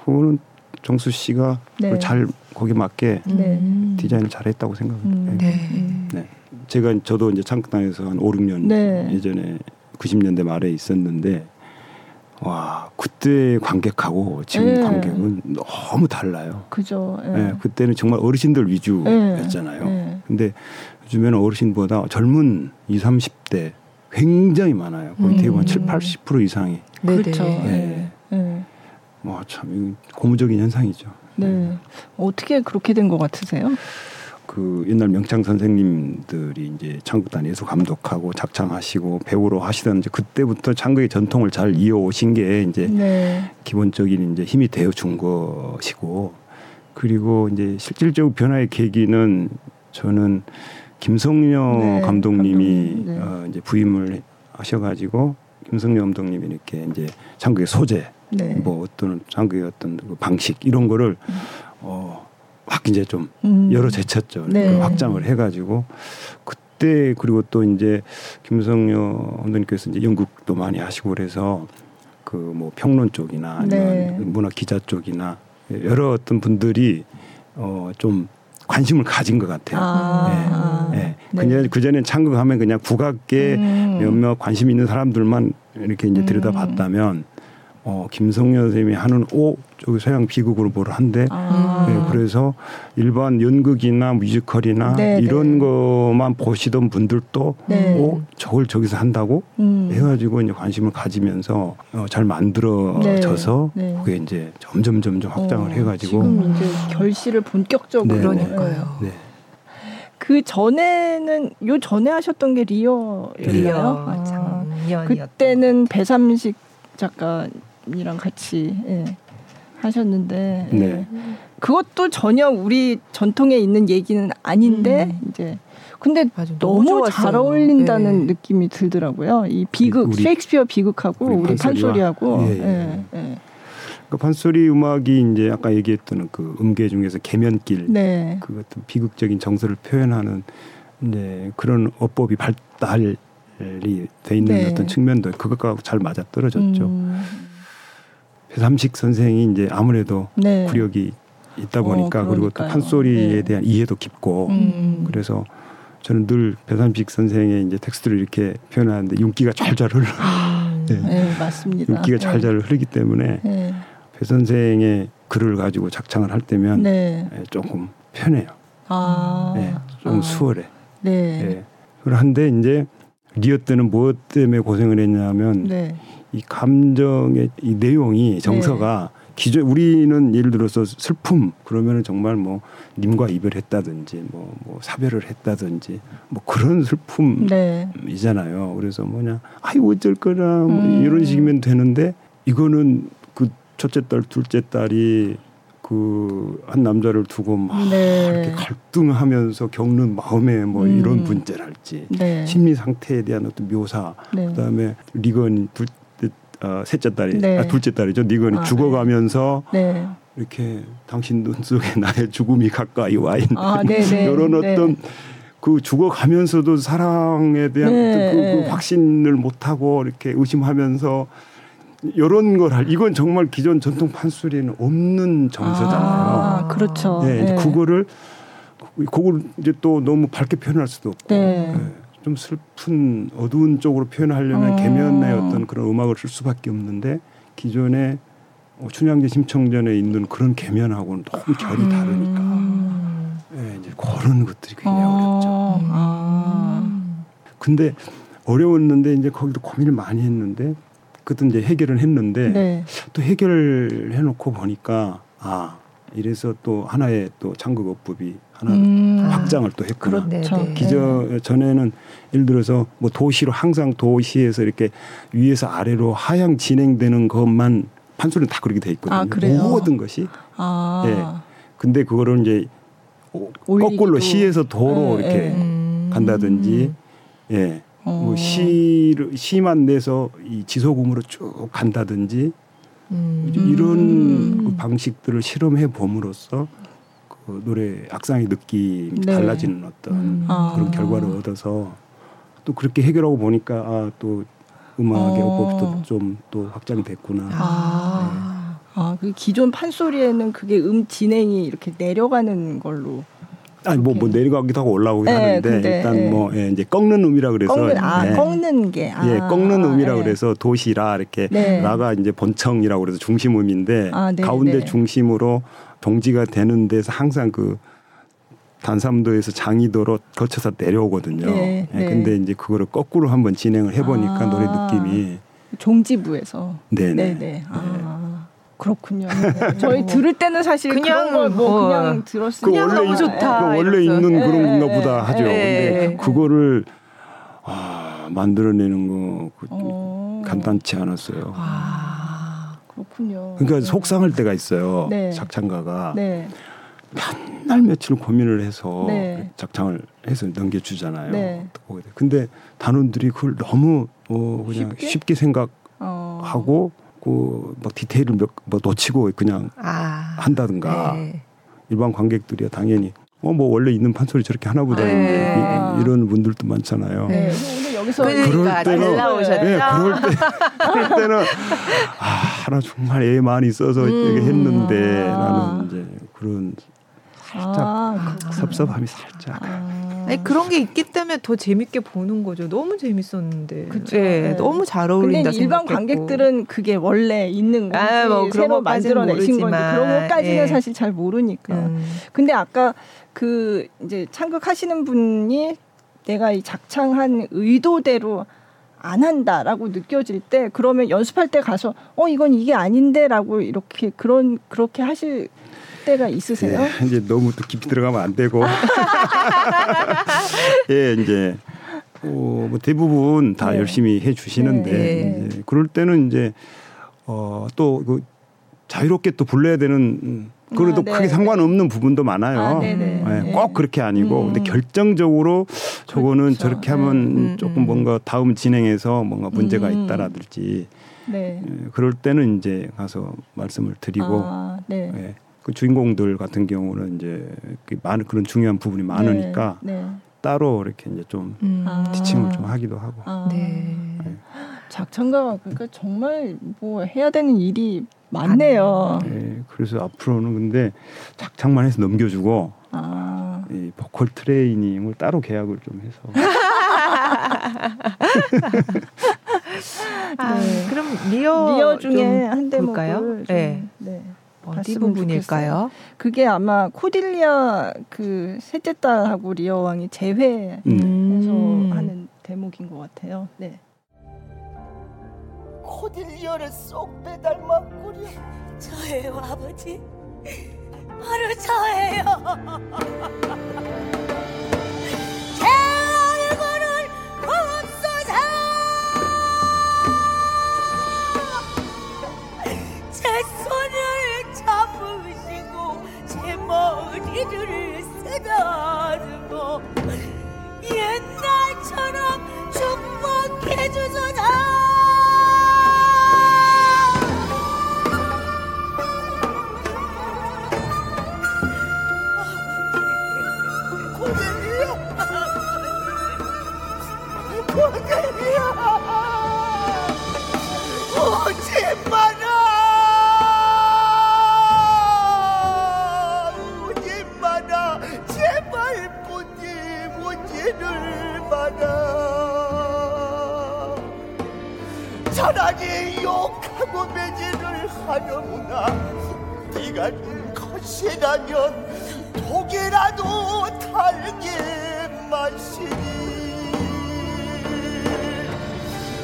그거는 정수 씨가 네. 잘 거기 맞게 네. 음. 디자인을 잘했다고 생각합니다. 음. 네. 음. 네. 제가 저도 이제 창극단에서 한 5, 6년 네. 예전에 90년대 말에 있었는데 와 그때 관객하고 지금 네. 관객은 너무 달라요. 그죠. 예. 네, 그때는 정말 어르신들 위주였잖아요. 네. 근데 요즘에는 어르신보다 젊은 20, 30대 굉장히 많아요. 거의 음. 대부분 7, 80% 이상이. 그렇죠. 네. 예. 예. 뭐참 고무적인 현상이죠. 네. 어떻게 그렇게 된 것 같으세요? 그 옛날 명창 선생님들이 이제 창극단 예술 감독하고 작창하시고 배우로 하시던 이제 그때부터 창극의 전통을 잘 이어오신 게 이제 네. 기본적인 이제 힘이 되어 준 것이고 그리고 이제 실질적 변화의 계기는 저는 김성녀 네, 감독님이 감독님, 네. 어 이제 부임을 하셔가지고 김성녀 감독님이 이렇게 이제 창극의 소재 네. 뭐 어떤 창극의 어떤 그 방식 이런 거를 어 확 이제 좀 음. 여러 제쳤죠. 네. 그 확장을 해가지고 그때 그리고 또 이제 김성녀 감독님께서 이제 연극도 많이 하시고 그래서 그 뭐 평론 쪽이나 아니면 네. 문화 기자 쪽이나 여러 어떤 분들이 어좀 관심을 가진 것 같아요. 아. 예. 네. 그냥 그 전에 창극하면 그냥 국악계 음. 몇몇 관심 있는 사람들만 이렇게 이제 음. 들여다봤다면 어 김성녀 선생님이 하는 오 저기 서양 비극으로 뭐를 한데 아. 네, 그래서 일반 연극이나 뮤지컬이나 네, 이런 네. 것만 보시던 분들도 네. 어 저걸 저기서 한다고 음. 해가지고 이제 관심을 가지면서 어, 잘 만들어져서 네, 네. 그게 이제 점점 점점 확장을 어, 해가지고 지금 이제 결실을 본격적으로 네, 그러니까요. 네. 그 전에는 요 전에 하셨던 게 리어였나요? 리어 아, 그때는 배삼식 작가님 이랑 같이 예, 하셨는데 예. 네. 그것도 전혀 우리 전통에 있는 얘기는 아닌데 이제 근데 맞아, 너무, 좋았어요. 잘 어울린다는 네. 느낌이 들더라고요. 이 비극 우리- 셰익스피어 비극하고 우리? 판소리하고 예, 예. 예, 예. 그 판소리 음악이 이제 아까 얘기했던 그 음계 중에서 개면길 네. 그 어떤 비극적인 정서를 표현하는 이제 그런 어법이 발달이 돼 있는 네. 어떤 측면도 그것과 잘 맞아 떨어졌죠. 음, 배삼식 선생이 이제 아무래도 네. 구력이 있다 어, 보니까 그리고 또. 판소리에 네. 대한 이해도 깊고 음. 그래서 저는 늘 배삼식 선생의 이제 텍스트를 이렇게 표현하는데 윤기가 잘잘 흘러 음. 네. 네, 맞습니다. 윤기가 네. 잘잘 흐르기 때문에 네. 배 선생의 글을 가지고 작창을 할 때면 네. 예, 조금 편해요. 아. 예, 좀 아. 수월해. 네. 예. 그런데 이제 리어 때는 무엇 때문에 고생을 했냐면 네. 이 감정의 이 내용이 정서가 기존 우리는 예를 들어서 슬픔 그러면은 정말 뭐 님과 이별했다든지 뭐, 뭐 사별을 했다든지 뭐 그런 슬픔이잖아요. 네. 그래서 뭐냐 아이 어쩔 거나 뭐 음. 이런 식이면 되는데 이거는 그 첫째 딸 둘째 딸이 그한 남자를 두고 막 네. 이렇게 갈등하면서 겪는 마음의 뭐 이런 음. 문제랄지 네. 심리 상태에 대한 어떤 묘사 네. 그다음에 리건이 둘 어, 셋째 딸이 네. 아, 둘째 딸이죠. 리건이 아, 죽어가면서 네. 이렇게 당신 눈 속에 나의 죽음이 가까이 와 있는 아, 네, 네. [laughs] 이런 네. 어떤 그 죽어가면서도 사랑에 대한 네, 어떤 그, 그 네. 확신을 못하고 이렇게 의심하면서 이런 걸 할 이건 정말 기존 전통 판소리에는 없는 정서잖아요. 아, 그렇죠. 네, 네. 그거를 그걸 이제 또 너무 밝게 표현할 수도 없고 네. 예, 좀 슬픈 어두운 쪽으로 표현하려면 어. 계면의 어떤 그런 음악을 쓸 수밖에 없는데 기존의 어, 춘향제 심청전에 있는 그런 계면하고는 너무 결이 다르니까 음. 예, 이제 그런 것들이 굉장히 어 렵죠. 어, 아. 음. 근데 어려웠는데 이제 거기도 고민을 많이 했는데 그것도 이제 해결을 했는데 네. 또 해결해 놓고 보니까 아 이래서 또 하나의 또 창극 어법이 하나 음. 확장을 또 했구나. 그렇죠. 네, 네. 기저 전에는 예를 들어서 뭐 도시로 항상 도시에서 이렇게 위에서 아래로 하향 진행되는 것만 판소리는 다 그렇게 돼 있거든요. 아, 그래요? 모든 것이. 아. 예. 근데 그거를 이제. 거꾸로 시에서 도로 네, 이렇게 네. 음. 간다든지 예. 어. 뭐 시를 시만 내서 이 지소금으로 쭉 간다든지 음. 이런 음. 그 방식들을 실험해 봄으로써 그 노래 악상의 느낌이 네. 달라지는 어떤 음. 아. 그런 결과를 얻어서 또 그렇게 해결하고 보니까 아 또 음악의 어. 어법도 좀 또 확장이 됐구나. 아. 아, 그 기존 판소리에는 그게 음 진행이 이렇게 내려가는 걸로. 아니 뭐 뭐. 내려가기도 하고 올라오기도 네, 하는데 근데, 일단 네. 뭐 예, 이제 꺾는 음이라 그래서 꺾는 아, 예, 꺾는 게. 아, 예, 꺾는 음이라 네. 그래서 도시라 이렇게 네. 라가 이제 본청이라고 그래서 중심 음인데 아, 네, 가운데 네. 중심으로 동지가 되는 데서 항상 그 단삼도에서 장이도로 거쳐서 내려오거든요. 네, 예, 네. 근데 이제 그거를 거꾸로 한번 진행을 해보니까 아. 노래 느낌이 종지부에서. 네네. 네네. 아. 그렇군요. 네. 저희 들을 때는 사실 그냥 걸뭐 뭐 그냥 들었을 그 그냥 원래 너무 있- 좋다. 그 원래 이러면서. 있는 예, 그런 건가 예, 보다 하죠. 예, 근데 예. 그거를 아, 만들어내는 거 그, 어. 간단치 않았어요. 아, 그렇군요. 그러니까 네. 속상할 때가 있어요. 네. 작창가가 네. 맨날 며칠 고민을 해서 네. 작창을 해서 넘겨주잖아요. 네. 근데 단원들이 그걸 너무 어 그냥 쉽게? 쉽게, 생각하고 어. 그막 디테일을 몇, 뭐 놓치고 그냥 아. 한다든가 네. 일반 관객들이야 당연히 어 뭐 원래 있는 판소리 저렇게 하나 보다 네. 이, 런 분들도 많잖아요. 네. 여기서 그러니까 잘 나오셨죠? 네, 그럴 때 [laughs] 그럴 때는 아 하나 정말 애 많이 써서 음. 이렇게 했는데 아. 나는 이제 그런 살짝 아. 섭섭함이 살짝. 아. 아니 그런 게 있기 때문에 더 재밌게 보는 거죠. 너무 재밌었는데. 그쵸. 예, 네. 너무 잘 근데 어울린다 일반 생각했고. 관객들은 그게 원래 있는 건지 아, 뭐 그런 새로 만들어내신 건지 모르지만, 그런 것까지는 예. 사실 잘 모르니까. 음. 근데 아까 그 이제 창극하시는 분이 내가 이 작창한 의도대로 안 한다라고 느껴질 때 그러면 연습할 때 가서 어 이건 이게 아닌데라고 이렇게 그런 그렇게 하실 때가 있으세요? 예, 이제 너무 또 깊이 들어가면 안 되고. [laughs] 예, 이제 어, 뭐 대부분 다 네. 열심히 해 주시는데 네. 이제 그럴 때는 이제 어 또 그 자유롭게 또 불러야 되는 음, 그래도 아, 네. 크게 상관없는 부분도 많아요. 아. 예, 네. 꼭 그렇게 아니고 음. 근데 결정적으로 저거는 그렇죠. 저렇게 하면 음, 조금 음. 뭔가 다음 진행에서 뭔가 문제가 음. 있다라든지 네. 예, 그럴 때는 이제 가서 말씀을 드리고 아, 네. 예. 그 주인공들 같은 경우는 이제 그 많은 그런 중요한 부분이 많으니까 네. 네. 따로 이렇게 이제 좀 음. 아. 티칭을 좀 하기도 하고. 아. 네. 작창가가 그러니까 정말 뭐 해야 되는 일이 많네요. 예, 그래서 앞으로는 근데 작창만 해서 넘겨주고 아. 이 보컬 트레이닝을 따로 계약을 좀 해서 [laughs] 아, 네. 그럼 리어 리어 중에 좀한 대목을 볼까요? 좀, 네. 네. 어디 봤으면 부분일까요? 그게 아마 코딜리아 그 셋째 딸하고 리어 왕이 재회해서 음. 하는 대목인 것 같아요. 네. 코딜리아를 쏙 빼닮았구려 저예요, 아버지. 바로 저예요. [laughs] 제 얼굴을 없어져. 제 머리를 쓰다듬어 옛날처럼 축복해 주소서. 차라리 욕하고 매질을 하려무나 네가 준 것이라면 독이라도 달게 마시니.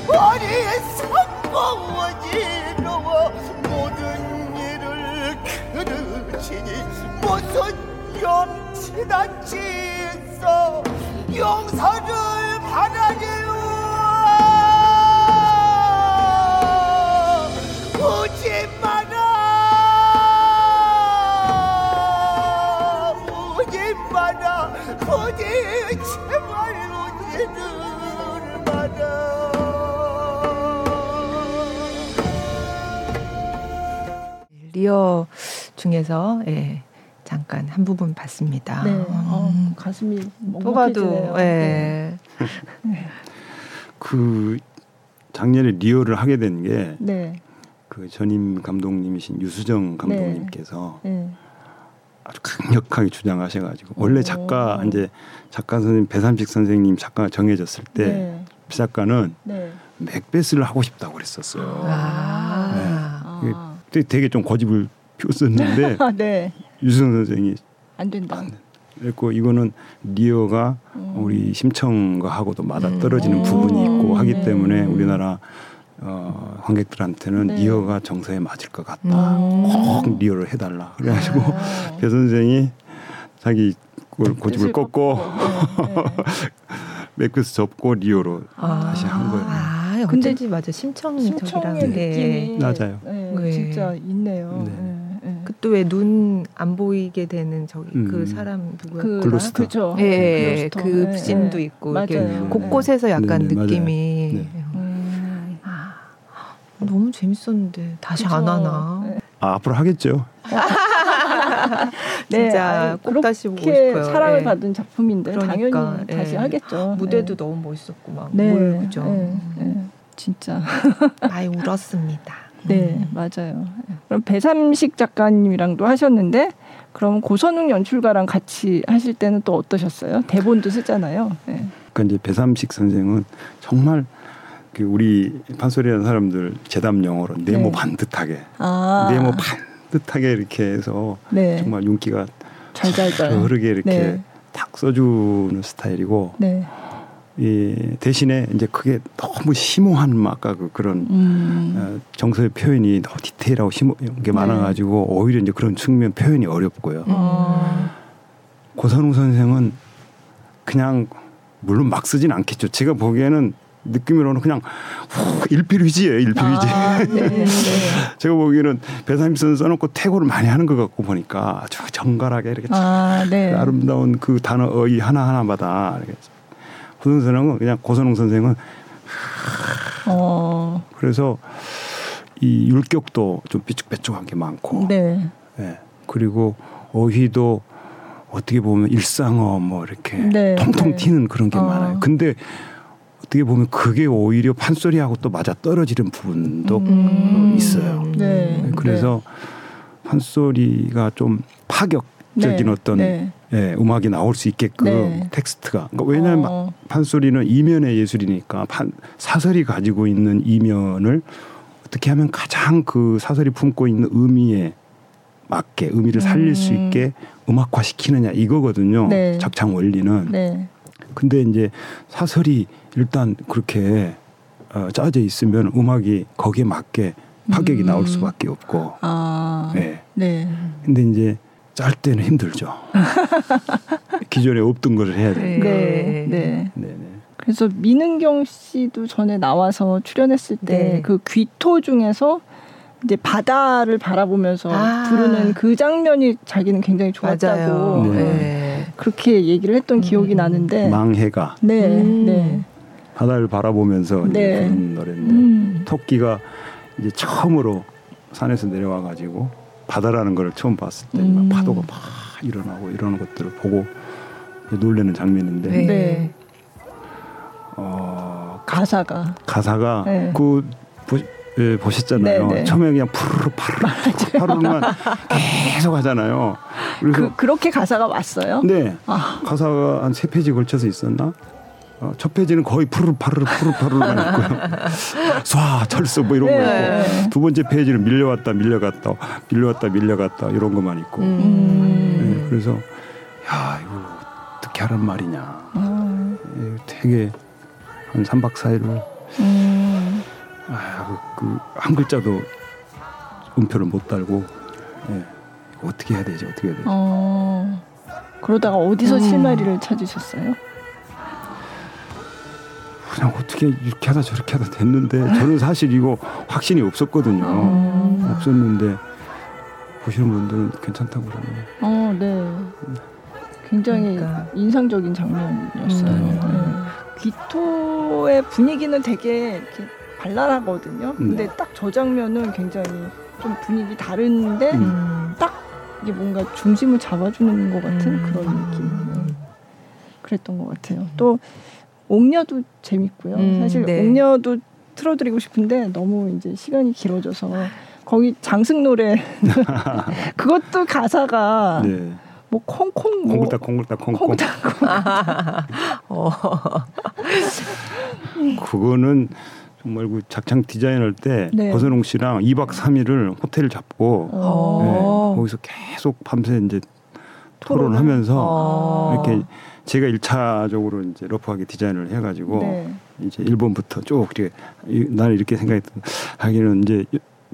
어리석고 어지러워 모든 일을 그르치니 무슨 염치난 짓어 용서를 바라니요 리어 중에서 예, 잠깐 한 부분 봤습니다. 네. 음, 어, 가슴이 먹먹해지네요. 예. [laughs] 그 작년에 리얼을 하게 된게 네. 그 전임 감독님이신 유수정 감독님께서 네. 아주 강력하게 주장하셔가지고 원래 오. 작가 이제 작가 선생님 배삼식 선생님 작가가 정해졌을 때 네. 작가는 네. 맥베스를 하고 싶다고 그랬었어요. 아. 아. 되게, 되게 좀 고집을 피웠었는데 [laughs] 아, 네. 유수정 선생이 안 된다. 안 그랬고 이거는 리어가 음. 우리 심청가하고도 맞아 음. 떨어지는 오. 부분이 있고 하기 네. 때문에 우리나라 어, 관객들한테는 네. 리어가 정서에 맞을 것 같다. 음. 꼭 리어를 해달라. 그래가지고 아. [laughs] 배 선생이 자기 그걸 고집을 꺾고 네, 네. [laughs] 맥베스 접고 리어로 아. 다시 한 거예요. 아, 근데 어쩐지 맞아. 심청의 예. 느낌이 맞아요. 네, 네. 진짜 있네요. 네. 네, 네. 그또 왜 눈 안 보이게 되는 저기 음. 그 사람 누구야? 그 글로스터. 그죠. 예, 글로스터. 그 네, 씬도 네. 있고 맞아요. 이렇게 네. 곳곳에서 약간 네, 네. 느낌이 네. 음. 아, 너무 재밌었는데 다시 그죠. 안 하나? 네. 아, 앞으로 하겠죠. [laughs] 진짜 아니, 꼭 다시 보고 싶어요. 사랑을 예. 받은 작품인데 그러니까, 당연히 다시 예. 하겠죠. 무대도 너무 멋있었고 막 네. 뭘 그죠? 진짜. 많이 울었습니다. [laughs] 네, 음. 맞아요. 그럼 배삼식 작가님이랑도 하셨는데 그럼 고선웅 연출가랑 같이 하실 때는 또 어떠셨어요? 대본도 쓰잖아요. 네. 그러니까 이제 배삼식 선생은 정말 그 우리 판소리하는 사람들 재담 영어로 네모 네. 반듯하게 아, 네모 반듯하게 이렇게 해서 네. 정말 윤기가 잘잘잘. 흐르게 이렇게 네. 탁 써주는 스타일이고 네. 이 대신에 이제 그게 너무 심오한 막 아까 그 그런 음. 어, 정서의 표현이 너무 디테일하고 심오한 게 많아가지고 오히려 이제 그런 측면 표현이 어렵고요. 음. 아, 고선웅 선생은 그냥 물론 막 쓰진 않겠죠. 제가 보기에는 느낌으로는 그냥 후, 일필휘지예요. 일필휘지. 아, 네. 네. [laughs] 제가 보기에는 배삼선 써놓고 태고를 많이 하는 것 같고 보니까 아주 정갈하게 이렇게 아, 네. 아름다운 그 단어 어휘 하나 하나마다 이렇게 고선웅 선생은 그냥 고선웅 선생은 어, 그래서 이 율격도 좀 삐죽빼죽한 게 많고 네. 예. 그리고 어휘도 어떻게 보면 일상어 뭐 이렇게 네, 통통 네. 튀는 그런 게 어. 많아요. 근데 어떻게 보면 그게 오히려 판소리하고 또 맞아 떨어지는 부분도 음. 있어요. 네. 그래서 판소리가 좀 파격적인 네. 어떤 네. 예, 음악이 나올 수 있게끔 네. 텍스트가 그러니까 왜냐하면 어, 판소리는 이면의 예술이니까 판, 사설이 가지고 있는 이면을 어떻게 하면 가장 그 사설이 품고 있는 의미에 맞게 의미를 살릴 수 음. 있게 음악화 시키느냐 이거거든요. 네. 작창 원리는. 네. 근데 이제 사설이 일단 그렇게 어, 짜져 있으면 음악이 거기에 맞게 파격이 음. 나올 수밖에 없고. 아. 네. 네. 근데 이제 짤 때는 힘들죠. [laughs] 기존에 없던 것을 해야 네. 되니까. 네. 네. 네. 네. 그래서 민은경 씨도 전에 나와서 출연했을 때 네. 그 귀토 중에서 이제 바다를 바라보면서 아. 부르는 그 장면이 자기는 굉장히 좋았다고 맞아요. 네. 네. 그렇게 얘기를 했던 기억이 음. 나는데 망해가 네, 음. 네, 바다를 바라보면서 네. 부르는 노래인데 음. 토끼가 이제 처음으로 산에서 내려와 가지고 바다라는 걸 처음 봤을 때 음. 막 파도가 막 일어나고 이러는 것들을 보고 놀라는 장면인데 네. 네. 어, 가사가 가사가 네. 그 보, 예, 보셨잖아요. 네, 네. 처음에 그냥 푸르르 파르르 [laughs] 파르르만 계속 하잖아요. 그래서 그, 그렇게 가사가 왔어요. 네 아, 가사가 한 세 페이지 걸쳐서 있었나? 어, 첫 페이지는 거의 푸르르 파르르 푸르르 파르르만 있고요. [laughs] 쏴 철썩 뭐 이런 거 네. 있고 두 번째 페이지는 밀려왔다 밀려갔다 밀려왔다 밀려갔다 이런 것만 있고 음. 네, 그래서 야 이거 어떻게 하란 말이냐 아, 예, 되게 한 3박 4일을 음. 아, 그, 그, 한 글자도 음표를 못 달고 예, 어떻게 해야 되지 어떻게 해야 되지 어, 그러다가 어디서 음. 실마리를 찾으셨어요? 그냥 어떻게 이렇게 하다 저렇게 하다 됐는데 저는 사실 이거 확신이 없었거든요 음. 없었는데 보시는 분들은 괜찮다고 그러네요 어, 네. 굉장히 그러니까. 인상적인 장면이었어요. 음. 네. 귀토의 분위기는 되게 이렇게 발랄하거든요. 근데 네. 딱저 장면은 굉장히 좀 분위기 다른데 음. 음. 딱 이게 뭔가 중심을 잡아주는 것 같은 음. 그런 느낌. 네. 그랬던 것 같아요. 또 옥녀도 재밌고요. 음, 사실 네. 옥녀도 틀어드리고 싶은데 너무 이제 시간이 길어져서 거기 장승 노래 [laughs] 그것도 가사가 네. 뭐 콩콩 뭐 콩글딱 콩글딱 콩콩 콩닥 [laughs] 어. 그거는 정말 그 작창 디자인할 때 네. 고선홍 씨랑 2박 3일을 호텔 잡고 어. 네, 거기서 계속 밤새 이제 토론하면서 어. 이렇게 제가 1차적으로 이제 러프하게 디자인을 해가지고 네. 이제 일본부터 쭉 이렇게 이- 나는 이렇게 생각했던 하기는 이제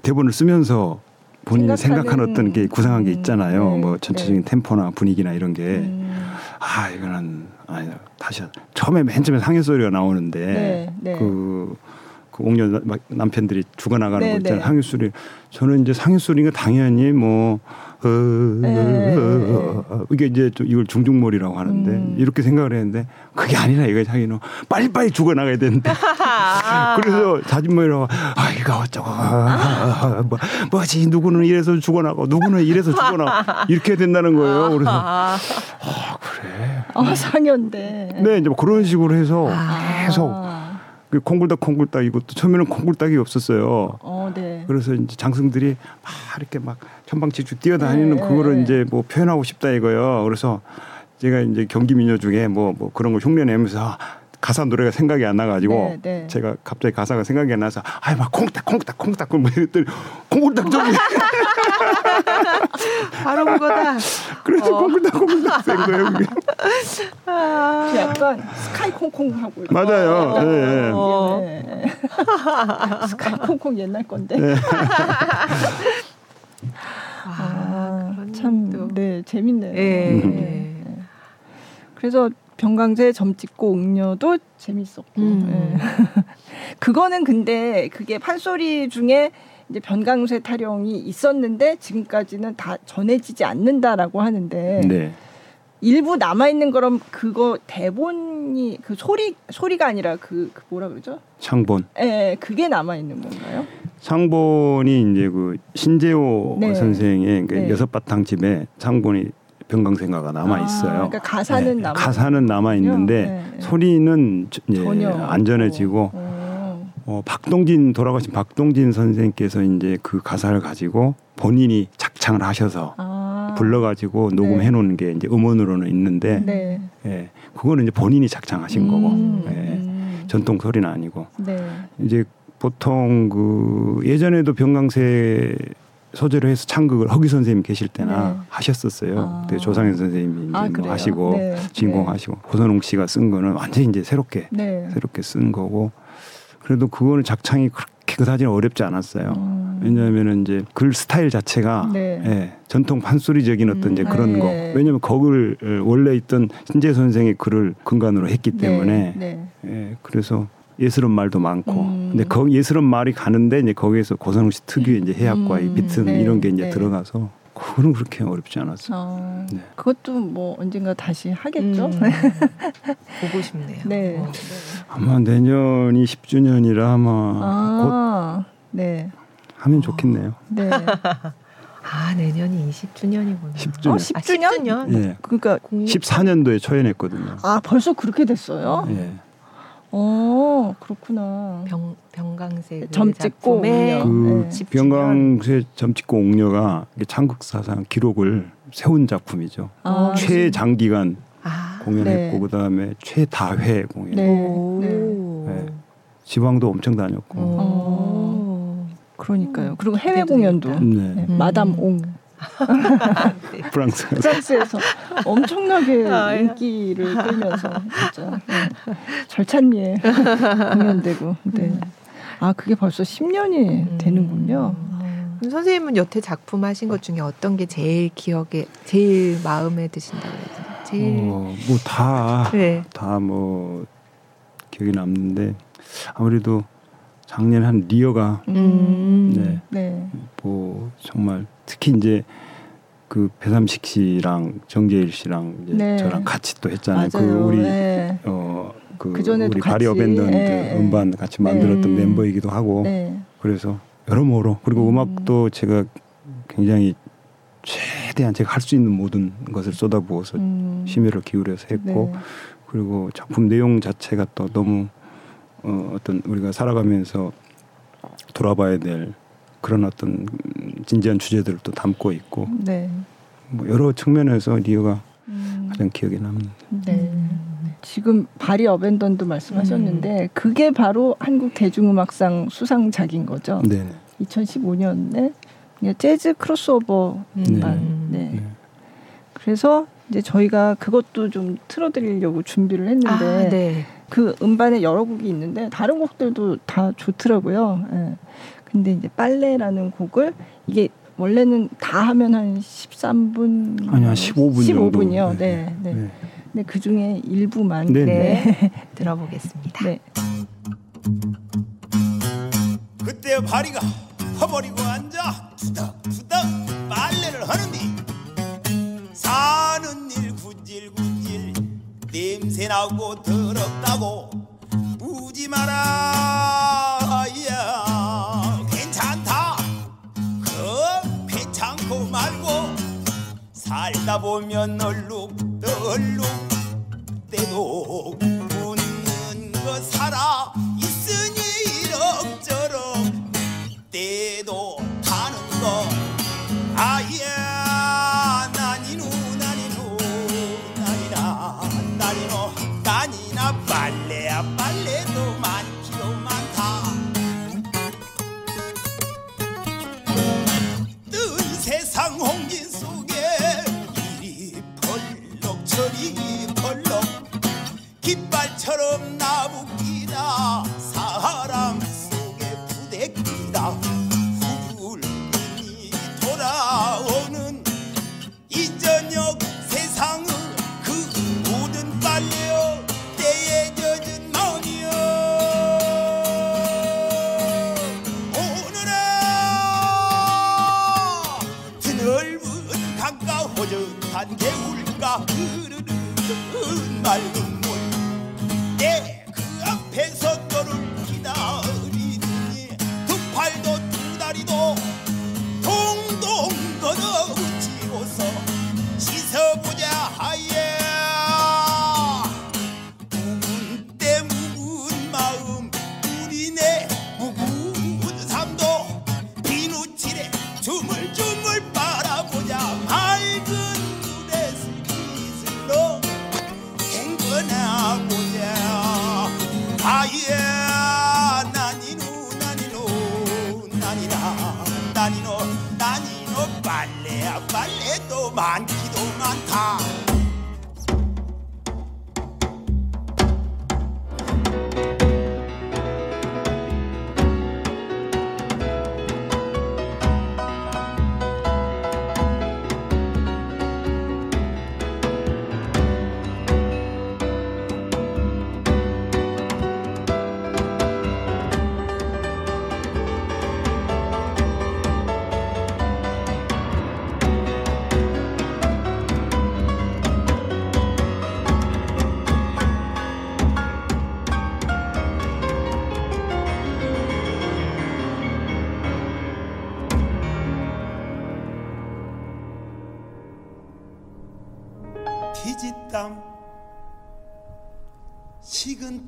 대본을 쓰면서 본인이 생각하는 어떤 게 구상한 게 음, 있잖아요. 네, 뭐 전체적인 템포나 분위기나 이런 게. 음, 아 이거는 아니 다시 처음에 맨 처음에 상해 소리가 나오는데 네, 네. 그, 그 옥녀 남편들이 죽어나가는 네, 거 있잖아요. 네. 상해 소리. 저는 이제 상해 소리가 당연히 뭐 어, 네, 어, 어, 이게 이제 좀 이걸 중중몰이라고 하는데 음. 이렇게 생각을 했는데 그게 아니라 이거 자기는 빨리빨리 죽어나가야 되는데 [laughs] 그래서 자진몰이라고 아 이거 어쩌고 아, 뭐, 뭐지 누구는 이래서 죽어나고 누구는 이래서 죽어나고 이렇게 된다는 거예요. 그래서 아. [laughs] 아 그래. 아 상현대. 네, 이제 뭐 그런 식으로 해서 아. 계속 그 콩굴닭 콩굴닭 이것도 처음에는 콩굴닭이 없었어요. 어, 네. 그래서 이제 장승들이 막 이렇게 막 천방지축 뛰어다니는 네, 그거를 네. 이제 뭐 표현하고 싶다 이거요. 그래서 제가 이제 경기 민요 중에 뭐뭐 그런 걸 흉내내면서 가사 노래가 생각이 안 나가지고 네, 네. 제가 갑자기 가사가 생각이 안 나서 아이 막 콩딱 콩딱 콩딱 뭐 이랬더니 콩굴닭 저기 [laughs] 바로 그거다. 그래서 콩굴닭 콩굴닭 된 거예요 그게 그 약간 스카이 콩콩 하고. 맞아요. 어. 네. 스카이 콩콩 옛날 건데. 네. 아, 참, 또. 네, 재밌네요. 예. 네. 그래서 병강세 점 찍고 옥녀도 재밌었고. 음. 예. [laughs] 그거는 근데 그게 판소리 중에 이제 변강쇠 타령이 있었는데 지금까지는 다 전해지지 않는다라고 하는데 네. 일부 남아 있는 거럼 그거 대본이 그 소리 소리가 아니라 그, 그 뭐라 그러죠? 창본 예, 그게 남아 있는 건가요? 창본이 이제 그 신재효 네. 선생의 그 네. 여섯 바탕 집에 창본이 변강쇠가가 남아 있어요. 아, 그러니까 가사는 남아 가사는 남아 있는데 네, 네. 소리는 저- 예, 전혀 안 전해지고 어. 어, 박동진 돌아가신 박동진 선생께서 이제 그 가사를 가지고 본인이 작창을 하셔서 아. 불러가지고 녹음해 놓은 게 이제 음원으로는 있는데 네. 예, 그거는 이제 본인이 작창하신 거고 음, 예, 음. 전통 소리는 아니고 네. 이제 보통 그 예전에도 병강세 소재로 해서 창극을 허기 선생님 계실 때나 네. 하셨었어요. 아. 그때 조상현 선생님이 이제 아, 뭐? 하시고 네. 진공하시고 고선홍 씨가 쓴 거는 완전히 이제 새롭게 네. 새롭게 쓴 거고 그래도 그거는 작창이 그렇게 그다지 어렵지 않았어요. 음. 왜냐하면은 이제 글 스타일 자체가 네. 예, 전통 판소리적인 어떤 이제 음. 그런 네. 거. 왜냐하면 거글 어, 원래 있던 신재 선생의 글을 근간으로 했기 때문에 네. 예, 그래서 예스러운 말도 많고 음. 근데 거 예스러운 말이 가는데 이제 거기에서 고선웅 씨 특유의 이제 해학과 이 음, 비튼 네, 이런 게 이제 네. 들어가서 그거는 그렇게 어렵지 않았어요. 어, 네. 그것도 뭐 언젠가 다시 하겠죠. 음, [laughs] 보고 싶네요. 네. 어. 아마 내년이 10주년이라 아마 곧 아, 네. 하면 좋겠네요. 네. [laughs] 아 내년이 20주년이구나. 10주년. 어, 10주년? 아, 10주년? 예. 그러니까 14년도에 초연했거든요. 아 벌써 그렇게 됐어요? 예. 어 그렇구나. 병 병강세 점 찍고 옥녀. 그 네. 10주년. 병강세 점 찍고 옥녀가 이게 창극 사상 기록을 세운 작품이죠. 아, 최장기간 아, 공연했고 네. 그다음에 최다회 공연. 네. 오. 네. 지방도 엄청 다녔고. 오. 그러니까요. 그리고 해외 공연도. 네. 네, 음. 마담 옹 [laughs] 네. 프랑스. 프랑스에서 엄청나게 아, 예. 인기를 끌면서 진짜 네. 절찬리에 공연되고. 네. 아 그게 벌써 10년이 음. 되는군요. 그럼 선생님은 여태 작품 하신 것 중에 어떤 게 제일 기억에 제일 마음에 드신다고 해야 되나? 제일 어, 뭐다 네. 다뭐 기억이 남는데 아무래도 작년 한 리어가 음. 네. 네. 뭐 정말 특히 이제 그 배삼식 씨랑 정재일 씨랑 이제 네. 저랑 같이 또 했잖아요. 맞아요. 그 우리 네. 어그 우리 바리 어밴던드 예, 예. 음반 같이 만들었던 네. 멤버이기도 하고 네. 그래서 여러모로 그리고 음. 음. 악도 제가 굉장히 최대한 제가 할 수 있는 모든 것을 쏟아부어서 음. 심혈을 기울여서 했고 네. 그리고 작품 내용 자체가 또 너무 어, 어떤 우리가 살아가면서 돌아봐야 될 그런 어떤 진지한 주제들을 또 담고 있고 네. 뭐 여러 측면에서 리어가 음. 가장 기억에 남는 네. 지금 바리 어벤던도 말씀하셨는데 그게 바로 한국 대중음악상 수상작인 거죠. 네. 2015년에 재즈 크로스오버 음. 음반. 네. 네. 그래서 이제 저희가 그것도 좀 틀어드리려고 준비를 했는데 아, 네. 그 음반에 여러 곡이 있는데 다른 곡들도 다 좋더라고요. 예. 근데 이제 빨래라는 곡을 이게 원래는 다 하면 한 13분 아니 한 15분 정도. 15분이요. 네. 네. 네. 근데 그 중에 일부만 네, 네. [laughs] 들어보겠습니다. 네. 그때 바리가 허버리고 앉아 투닥투닥 빨래를 하는디 사는 일 군질군질 냄새나고 더럽다고 우지 마라. 야 괜찮다. 그 괜찮고 말고 살다 보면 얼룩덜룩 때도 웃는 거 살아 있으니 이럭저럭 때도 타는 거. 아야 나니누 나니누 나니나 나니노 나니나 빨래야 빨래도 깃발처럼 나부끼다 사람 속에 부대끼다 후불이 돌아오는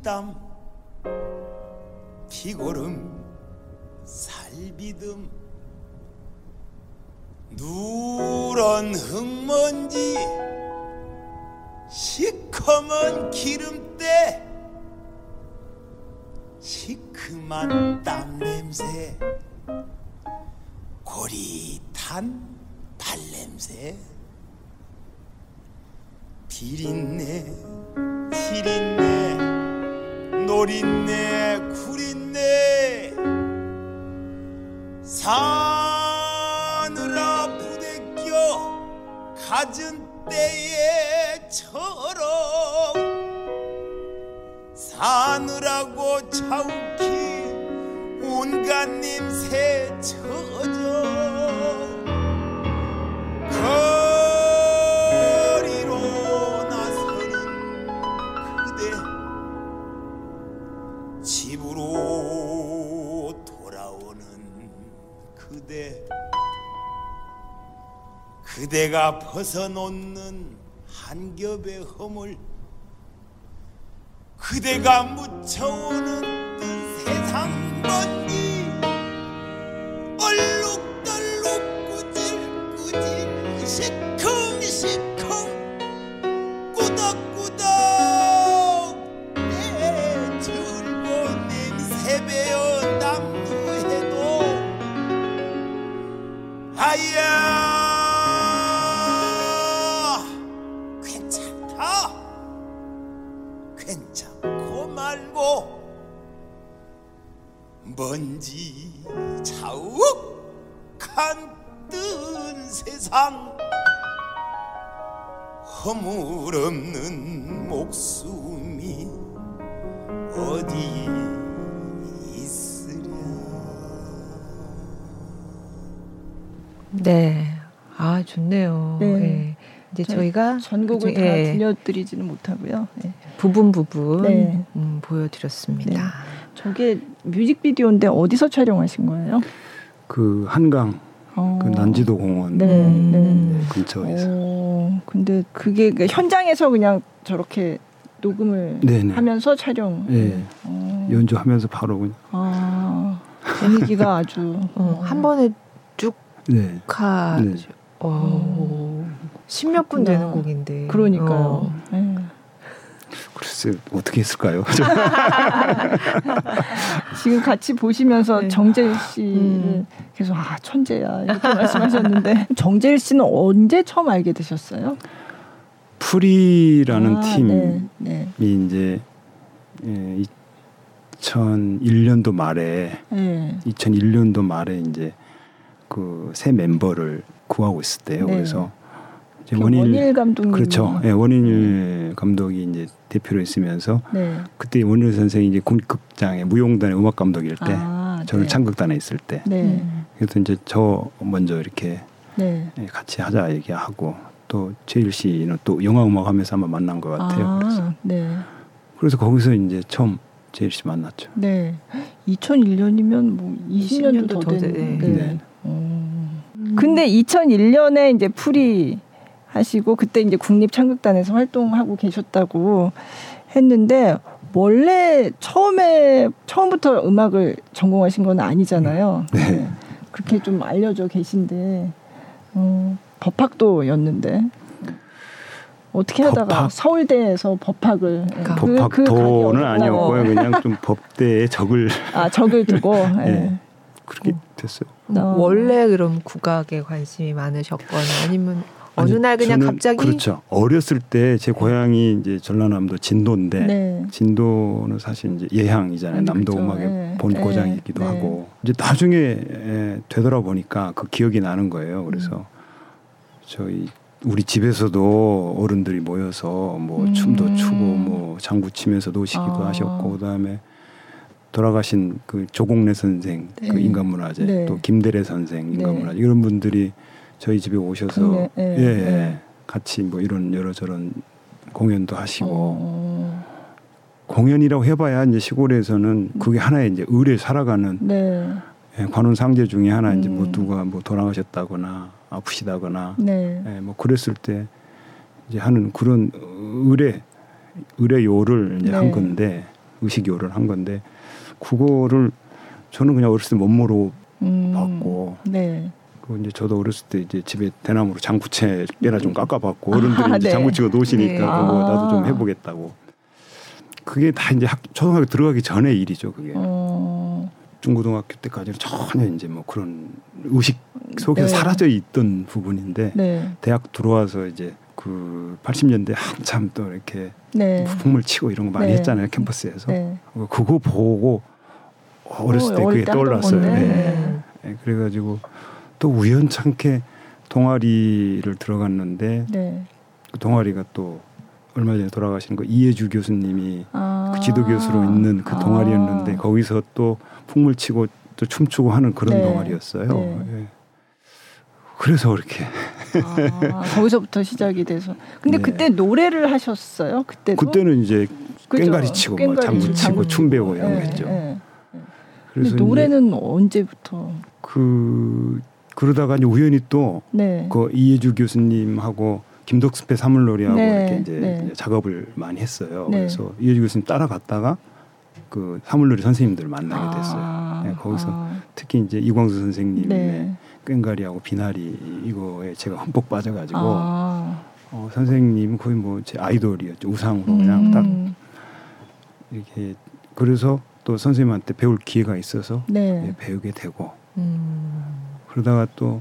땀 피고름 살비듬. 누런 흙먼지 시커먼 기름때 시큼한 땀 냄새. 고릿한 발 냄새. 비린내 지린내 노린내 구린내 사느라 부대껴 가진 때에 벗어놓는 한 겹의 허물 그대가 묻혀오는 저- 저희가 전곡을 그중- 다 예, 들려드리지는 못하고요. 네. 부분 부분 네. 음, 보여드렸습니다. 네. 저게 뮤직비디오인데 어디서 촬영하신 거예요? 그 한강 어. 그 난지도 공원 네, 음. 근처에서 어, 근데 그게 그 현장에서 그냥 저렇게 녹음을 네네. 하면서 촬영. 예 어. 연주하면서 바로 그냥 아, 분위기가 아주 어, 한 번에 네카 네. 어, 십몇 분. 되는 곡인데. 그러니까요. 어. 예. 글쎄 어떻게 했을까요? [laughs] [laughs] 지금 같이 보시면서 네. 정재일 씨를 음. 계속 아 천재야 이렇게 말씀하셨는데 [laughs] 정재일 씨는 언제 처음 알게 되셨어요? 프리라는 아, 팀이 네, 네. 이제 예, 2001년도 말에 네. 2001년도 말에 이제 그 새 멤버를 구하고 있을 때요. 네. 그래서 원일, 원일 감독님 그렇죠. 예, 원일 감독이 이제 대표로 있으면서 네. 그때 원일 선생이 이제 군극장의 무용단의 음악 감독일 때 아, 저는 네. 창극단에 있을 때 네. 그래서 이제 저 먼저 이렇게 네. 예, 같이 하자 얘기하고 또 제일 씨는 또 영화 음악 하면서 한번 만난 것 같아요. 그래서, 아, 네. 그래서 거기서 이제 처음 제일 씨 만났죠. 네. 2001년이면 뭐 20년도 20년도 더더 된. 돼- 네. 네. 음. 근데 2001년에 이제 풀이 하시고 그때 이제 국립창극단에서 활동하고 계셨다고 했는데 원래 처음에 처음부터 음악을 전공하신 건 아니잖아요. 네. 그렇게 좀 알려져 계신데 어, 법학도였는데 어떻게 하다가 법학? 서울대에서 법학을 그러니까 그- 그 법학도는 어렵구나. 아니었고요. 그냥 좀 법대에 적을 아 적을 두고 예. [laughs] 네. 그렇게 됐어요. 어. 원래 그럼 국악에 관심이 많으셨거나 아니면 어느 아니, 날 그냥 저는 갑자기 그렇죠. 어렸을 때 제 고향이 이제 전라남도 진도인데 네. 진도는 사실 이제 예향이잖아요. 음, 남도 그렇죠. 음악의 네. 본고장이기도 네. 하고 이제 나중에 에, 되돌아보니까 그 기억이 나는 거예요. 그래서 음. 저희 우리 집에서도 어른들이 모여서 뭐 음. 춤도 추고 뭐 장구 치면서 노시기도 아. 하셨고 그다음에 돌아가신 그 조공래 선생 그 네. 인간문화재 네. 또 김대래 선생 네. 인간문화재 이런 분들이 저희 집에 오셔서 네, 네, 예, 예. 네. 같이 뭐 이런 여러저런 공연도 하시고 어, 공연이라고 해봐야 이제 시골에서는 그게 하나의 이제 의뢰 살아가는 네. 예, 관원 상제 중에 하나 이제 뭐 음. 누가 뭐 돌아가셨다거나 아프시다거나 네. 예, 뭐 그랬을 때 이제 하는 그런 의뢰 의뢰요를 이제 한 네. 건데 의식요를 한 건데 그거를 저는 그냥 어렸을 때못 모르고 음. 봤고 네. 그 이제 저도 어렸을 때 이제 집에 대나무로 장구채 꽤나 좀 깎아봤고 어른들이 아, 이제 네. 장구치고 노시니까 네. 그거 나도 좀 아. 해보겠다고. 그게 다 이제 학, 초등학교 들어가기 전에 일이죠. 그게 어. 중고등학교 때까지는 전혀 이제 뭐 그런 의식 속에서 네. 사라져 있던 부분인데 네. 대학 들어와서 이제 그 80년대 한참 또 이렇게 네. 풍물 치고 이런 거 많이 네. 했잖아요 캠퍼스에서 네. 그거 보고 어렸을 때 어, 그게 어릴 때 하던 떠올랐어요. 네. 네. 네, 그래가지고 또 우연찮게 동아리를 들어갔는데 네. 그 동아리가 또 얼마 전에 돌아가신 그 이해주 교수님이 아. 그 지도 교수로 있는 그 동아리였는데 아. 거기서 또 풍물 치고 또 춤추고 하는 그런 네. 동아리였어요. 네. 예. 그래서 그렇게 아, 거기서부터 시작이 돼서. 근데 네. 그때 노래를 하셨어요? 그때도? 그때는 이제 그죠? 꽹가리 치고 뭐 장구 치고, 춤 배우고 이런 거 네, 했죠. 네. 그래서 노래는 언제부터? 그 그러다가 이제 우연히 또 네. 그 이해주 교수님하고 김덕습회 사물놀이하고 네, 이렇게 이제 네. 작업을 많이 했어요. 네. 그래서 이해주 교수님 따라갔다가 그 사물놀이 선생님들 만나게 됐어요. 아, 네, 거기서 아, 특히 이제 이광수 선생님의 네. 꽹가리하고 비나리 이거에 제가 흠뻑 빠져가지고 아, 어, 선생님 거의 뭐 제 아이돌이었죠 우상으로 그냥 딱 음, 이렇게 그래서 또 선생님한테 배울 기회가 있어서 네. 예, 배우게 되고 음. 그러다가 또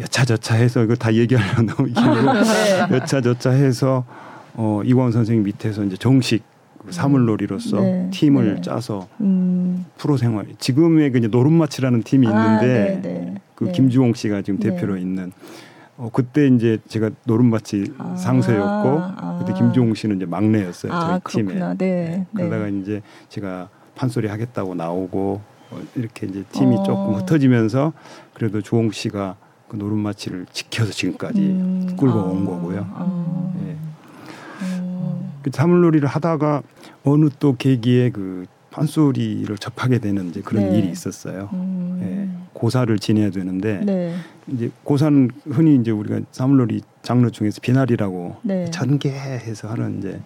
여차저차 해서 이거 다 얘기하려면 너무 길고 네. 여차저차 해서 어, 이광 선생님 밑에서 이제 정식 그 사물놀이로서 네. 팀을 네. 짜서 음. 프로 생활 지금의 그 노름마치라는 팀이 아, 있는데 네, 네. 그 네. 김주홍 씨가 지금 네. 대표로 있는 어, 그때 이제 제가 노름마치 아, 상세였고 아. 그때 김주홍 씨는 이제 막내였어요 아, 저희 팀에 그렇구나. 네. 그러다가 네. 이제 제가 판소리 하겠다고 나오고 어, 이렇게 이제 팀이 어. 조금 흩어지면서 그래도 주홍 씨가 그 노름마치를 지켜서 지금까지 음, 끌고 아, 온 거고요. 아, 예. 음. 그 사물놀이를 하다가 어느 또 계기에 그 판소리를 접하게 되는 이제 그런 네. 일이 있었어요. 음. 예. 고사를 지내야 되는데 네. 이제 고사는 흔히 이제 우리가 사물놀이 장르 중에서 비나리라고 네. 전개해서 하는 이제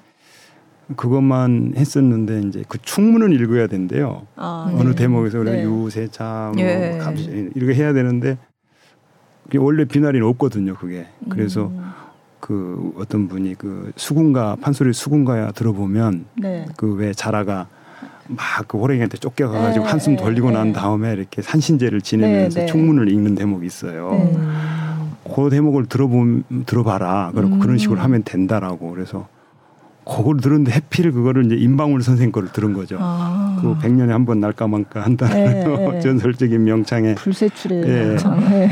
그것만 했었는데 이제 그 충문을 읽어야 된대요. 아, 어느 네. 대목에서 우리가 네. 유세차 뭐 예. 감시 이렇게 해야 되는데 원래 비나리는 없거든요. 그게 그래서 음. 그 어떤 분이 그 수군가 판소리 수군가야 들어보면 네. 그왜 자라가 막 그 호랭이한테 쫓겨가가지고 네, 한숨 네, 돌리고 난 네. 다음에 이렇게 산신제를 지내면서 네, 네. 충문을 읽는 대목이 있어요. 그 대목을 들어보 들어봐라. 그리고 음. 그런 식으로 하면 된다라고 그래서 그걸 들었는데 해필 그거를 이제 임방울 선생 거를 들은 거죠. 아. 그 백년에 한 번 날까 말까 한다는 네, [laughs] 네. 전설적인 명창에 불세출의 예. 참. 네.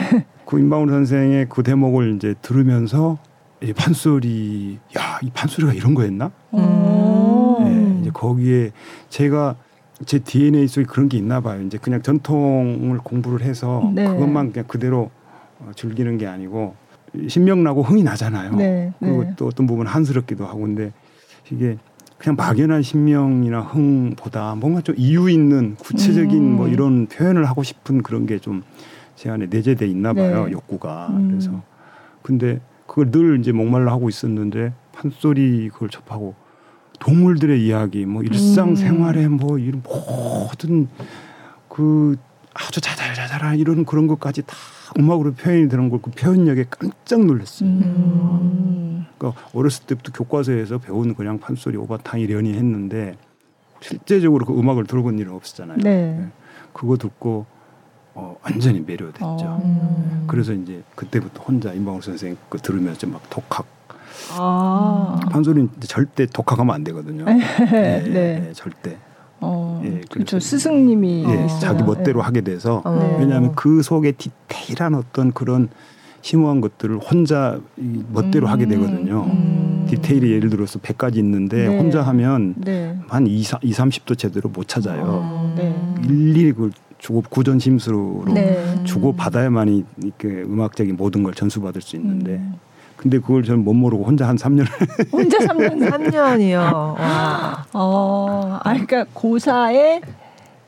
그 임방울 선생의 그 대목을 이제 들으면서 이 판소리 야 이 판소리가 이런 거였나? 음. 예, 이제 거기에 제가 제 DNA 속에 그런 게 있나 봐요. 이제 그냥 전통을 공부를 해서 네. 그것만 그냥 그대로 어, 즐기는 게 아니고 신명나고 흥이 나잖아요. 네, 그리고 네. 또 어떤 부분 은 한스럽기도 하고 근데 이게 그냥 막연한 신명이나 흥보다 뭔가 좀 이유 있는 구체적인 음. 뭐 이런 표현을 하고 싶은 그런 게 좀 제 안에 내재돼 있나 봐요 네. 욕구가 음. 그래서 근데 그걸 늘 이제 목말라 하고 있었는데 판소리 그걸 접하고 동물들의 이야기 뭐 일상생활의 뭐 이런 모든 그 아주 자잘자잘한 이런 그런 것까지 다 음악으로 표현이 되는 걸 그 표현력에 깜짝 놀랐어요. 음. 그러니까 어렸을 때부터 교과서에서 배운 그냥 판소리 오바탕이 련이 했는데 실제적으로 그 음악을 들어본 일은 없었잖아요. 네. 그거 듣고 어, 완전히 매료됐죠. 어. 음. 그래서 이제 그때부터 혼자 임방울 선생 그 들으면서 막 독학 아. 판소리는 절대 독학하면 안 되거든요. [laughs] 네. 예, 네. 예, 절대. 어. 예, 그렇죠. 스승님이 예. 자기 멋대로 예. 하게 돼서 어. 네. 왜냐하면 그 속에 디테일한 어떤 그런 심오한 것들을 혼자 이 멋대로 음. 하게 되거든요. 음. 디테일이 예를 들어서 100가지 있는데 네. 혼자 하면 네. 한 2, 30도 제대로 못 찾아요. 어, 네. 일일이 그걸 주고 구전 심수로 네. 주고 받아야만이 이렇게 음악적인 모든 걸 전수받을 수 있는데 음. 근데 그걸 저는 못 모르고 혼자 한 3년 [laughs] 혼자 3년 3년이요. 와. 어, 아, 그러니까 고사에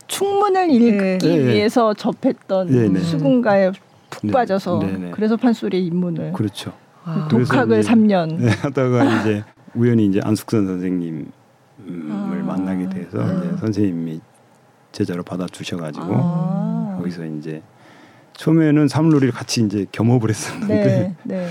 충문을 읽기 네. 위해서 접했던 네, 네. 수군가에 푹 네. 빠져서 네, 네. 그래서 판소리에 입문을 그렇죠. 와. 그래서 독학을 이제- 3년. 네, 하다가 이제 우연히 이제 안숙선 선생님을 아. 만나게 돼서 아. 이제 선생님이 제자로 받아 주셔가지고 아. 거기서 이제 처음에는 사물놀이를 같이 이제 겸업을 했었는데 네, 네. 예,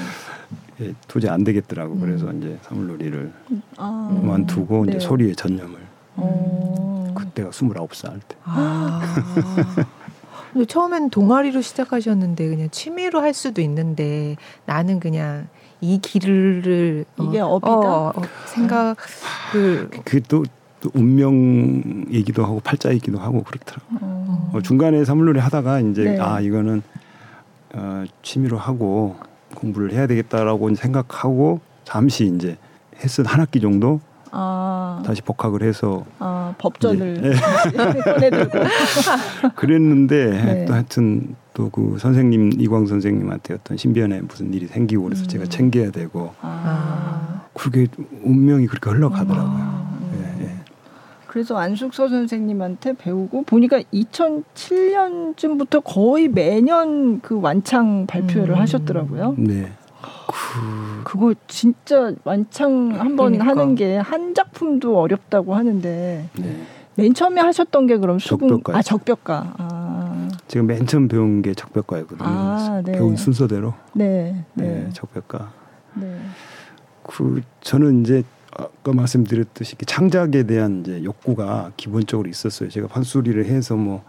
도저히 안 되겠더라고 음. 그래서 이제 사물놀이를 아. 그만두고 네. 이제 소리에 전념을 어. 그때가 29살 때 아. 근데 처음엔 동아리로 시작하셨는데 그냥 취미로 할 수도 있는데 나는 그냥 이 길을 이게 어, 업이다? 어, 어, 생각을 그게 또, 또 운명이기도 하고 팔자이기도 하고 그렇더라고 어. 어, 중간에 사물놀이 하다가 이제 네. 아 이거는 어, 취미로 하고 공부를 해야 되겠다라고 생각하고 잠시 이제 헬스 한 학기 정도 아, 다시 복학을 해서 아 법전을 네. 꺼내들고 [laughs] [laughs] 그랬는데 네. 또 하여튼 또 그 선생님 이광 선생님한테 어떤 신변에 무슨 일이 생기고 그래서 음. 제가 챙겨야 되고 아. 그게 운명이 그렇게 흘러가더라고요. 그래서 안숙서 선생님한테 배우고 보니까 2007년쯤부터 거의 매년 그 완창 발표를 음. 하셨더라고요. 네. 그거 진짜 완창 한번 그러니까. 하는 게 한 작품도 어렵다고 하는데 네. 맨 처음에 하셨던 게 그럼 수군 적벽가요. 아 적벽가 아, 제가 맨 처음 배운 게 적벽가였거든요. 아, 네. 배운 순서대로 네, 네. 네, 적벽가. 네. 그 저는 이제 아까 말씀드렸듯이 창작에 대한 이제 욕구가 기본적으로 있었어요. 제가 판소리를 해서 뭐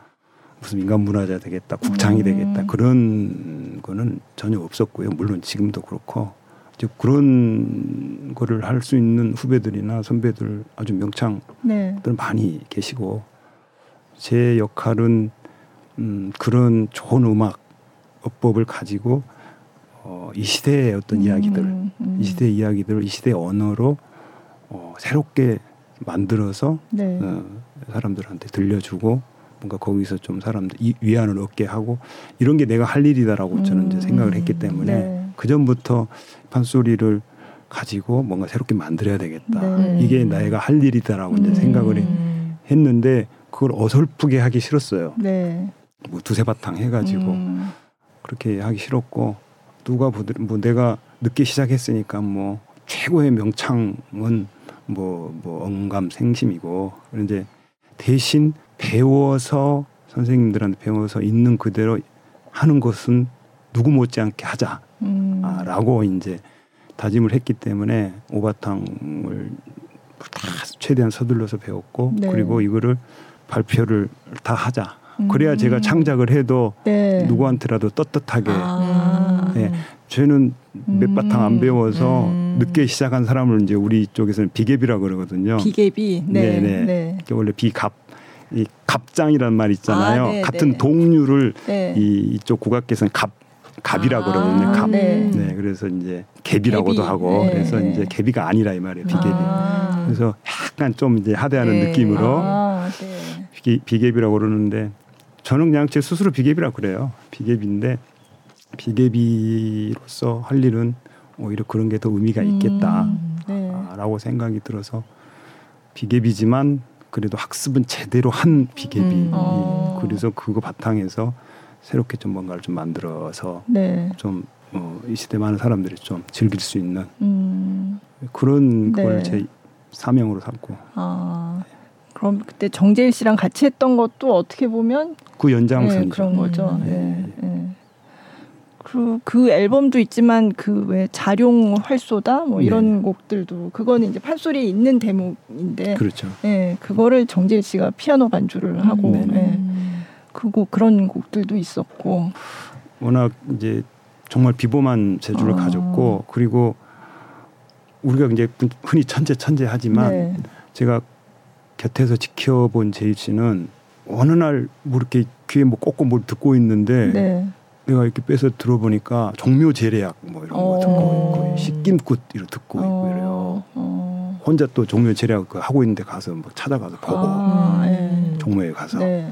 무슨 인간 문화자 되겠다, 국장이 음. 되겠다 그런 거는 전혀 없었고요. 물론 지금도 그렇고 이제 그런 거를 할 수 있는 후배들이나 선배들 아주 명창들 네. 많이 계시고 제 역할은 음, 그런 좋은 음악 어법을 가지고 어, 이 시대의 어떤 이야기들 음, 음. 이 시대의 이야기들을 이 시대의 언어로 어, 새롭게 만들어서 네. 어, 사람들한테 들려주고 뭔가 거기서 좀 사람들 이, 위안을 얻게 하고 이런 게 내가 할 일이다라고 저는 이제 음, 생각을 했기 때문에 네. 그 전부터 판소리를 가지고 뭔가 새롭게 만들어야 되겠다 네. 이게 내가 할 일이다라고 이제 음. 생각을 해- 했는데 그걸 어설프게 하기 싫었어요 네. 뭐 두세 바탕 해가지고 음. 그렇게 하기 싫었고 누가 보더 뭐 내가 늦게 시작했으니까 뭐 최고의 명창은 뭐, 뭐 언감 생심이고 그런데 대신 배워서 선생님들한테 배워서 있는 그대로 하는 것은 누구 못지않게 하자라고 음. 이제 다짐을 했기 때문에 오바탕을 다 최대한 서둘러서 배웠고 네. 그리고 이거를 발표를 다 하자. 그래야 음. 제가 창작을 해도 네. 누구한테라도 떳떳하게 아. 예. 저는 몇 음. 바탕 안 배워서 음. 늦게 시작한 사람을 이제 우리 쪽에서는 비갭이라 그러거든요. 비계비. 네. 네네. 네. 이게 원래 비갑 이 갑장이란 말 있잖아요. 아, 네, 같은 네. 동류를 네. 이 이쪽 국악계에서는 갑 갑이라 아, 그러거든요. 갑. 네. 네. 그래서 이제 갭이라고도 갭이. 하고 네. 그래서 이제 갭이가 아니라 이 말이에요. 비갭이. 아. 그래서 약간 좀 이제 하대하는 네. 느낌으로 아, 네. 비, 비갭이라고 그러는데 저는 그냥 제 스스로 비갭이라고 그래요. 비갭인데 비갭이로서 할 일은 오히려 그런 게 더 의미가 있겠다라고 음, 네. 생각이 들어서 비갭이지만 그래도 학습은 제대로 한 비갭이 음. 어. 그래서 그거 바탕에서 새롭게 좀 뭔가를 좀 만들어서 네. 좀 어, 이 시대 많은 사람들이 좀 즐길 수 있는 음. 그런 네. 걸제 사명으로 삼고 아. 그럼 그때 정재일 씨랑 같이 했던 것도 어떻게 보면 그 연장선이죠. 네, 그런 거죠. 음. 네. 네. 그, 그 앨범도 있지만 그 왜 자룡 활쏘다 뭐 이런 네. 곡들도 그거는 이제 판소리에 있는 대목인데 그렇죠. 네, 그거를 정재일 씨가 피아노 반주를 하고 네. 네. 그곡 그런 곡들도 있었고. 워낙 이제 정말 비범한 재주를 어. 가졌고 그리고 우리가 이제 흔히 천재 천재 하지만 네. 제가 곁에서 지켜본 제일 씨는 어느 날 뭐 이렇게 귀에 뭐 꽂고 뭘 듣고 있는데 네. 내가 이렇게 빼서 들어보니까 종묘제례약 뭐 이런 거 듣고 어. 있고 식김굿 이런 거 듣고 있고 이래요. 어, 어. 혼자 또 종묘제례약 그 하고 있는데 가서 뭐 찾아가서 보고 아, 예. 종묘에 가서 네.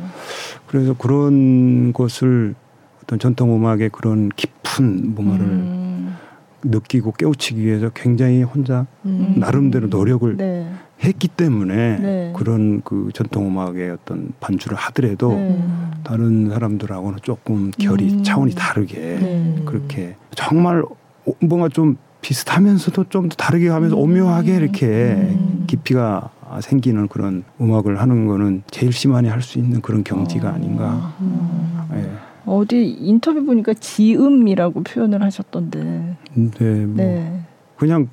그래서 그런 것을 어떤 전통 음악의 그런 깊은 뭔가를 음. 느끼고 깨우치기 위해서 굉장히 혼자 음. 나름대로 노력을 네. 했기 때문에 네. 그런 그 전통 음악의 어떤 반주를 하더라도 네. 다른 사람들하고는 조금 결이 음. 차원이 다르게 네. 그렇게 정말 오- 뭔가 좀 비슷하면서도 좀 다르게 하면서 음. 오묘하게 이렇게 음. 깊이가 생기는 그런 음악을 하는 거는 제일 심한이 할수 있는 그런 경지가 어. 아닌가. 음. 예. 어디 인터뷰 보니까 지음이라고 표현을 하셨던데. 근데 뭐 네. 그냥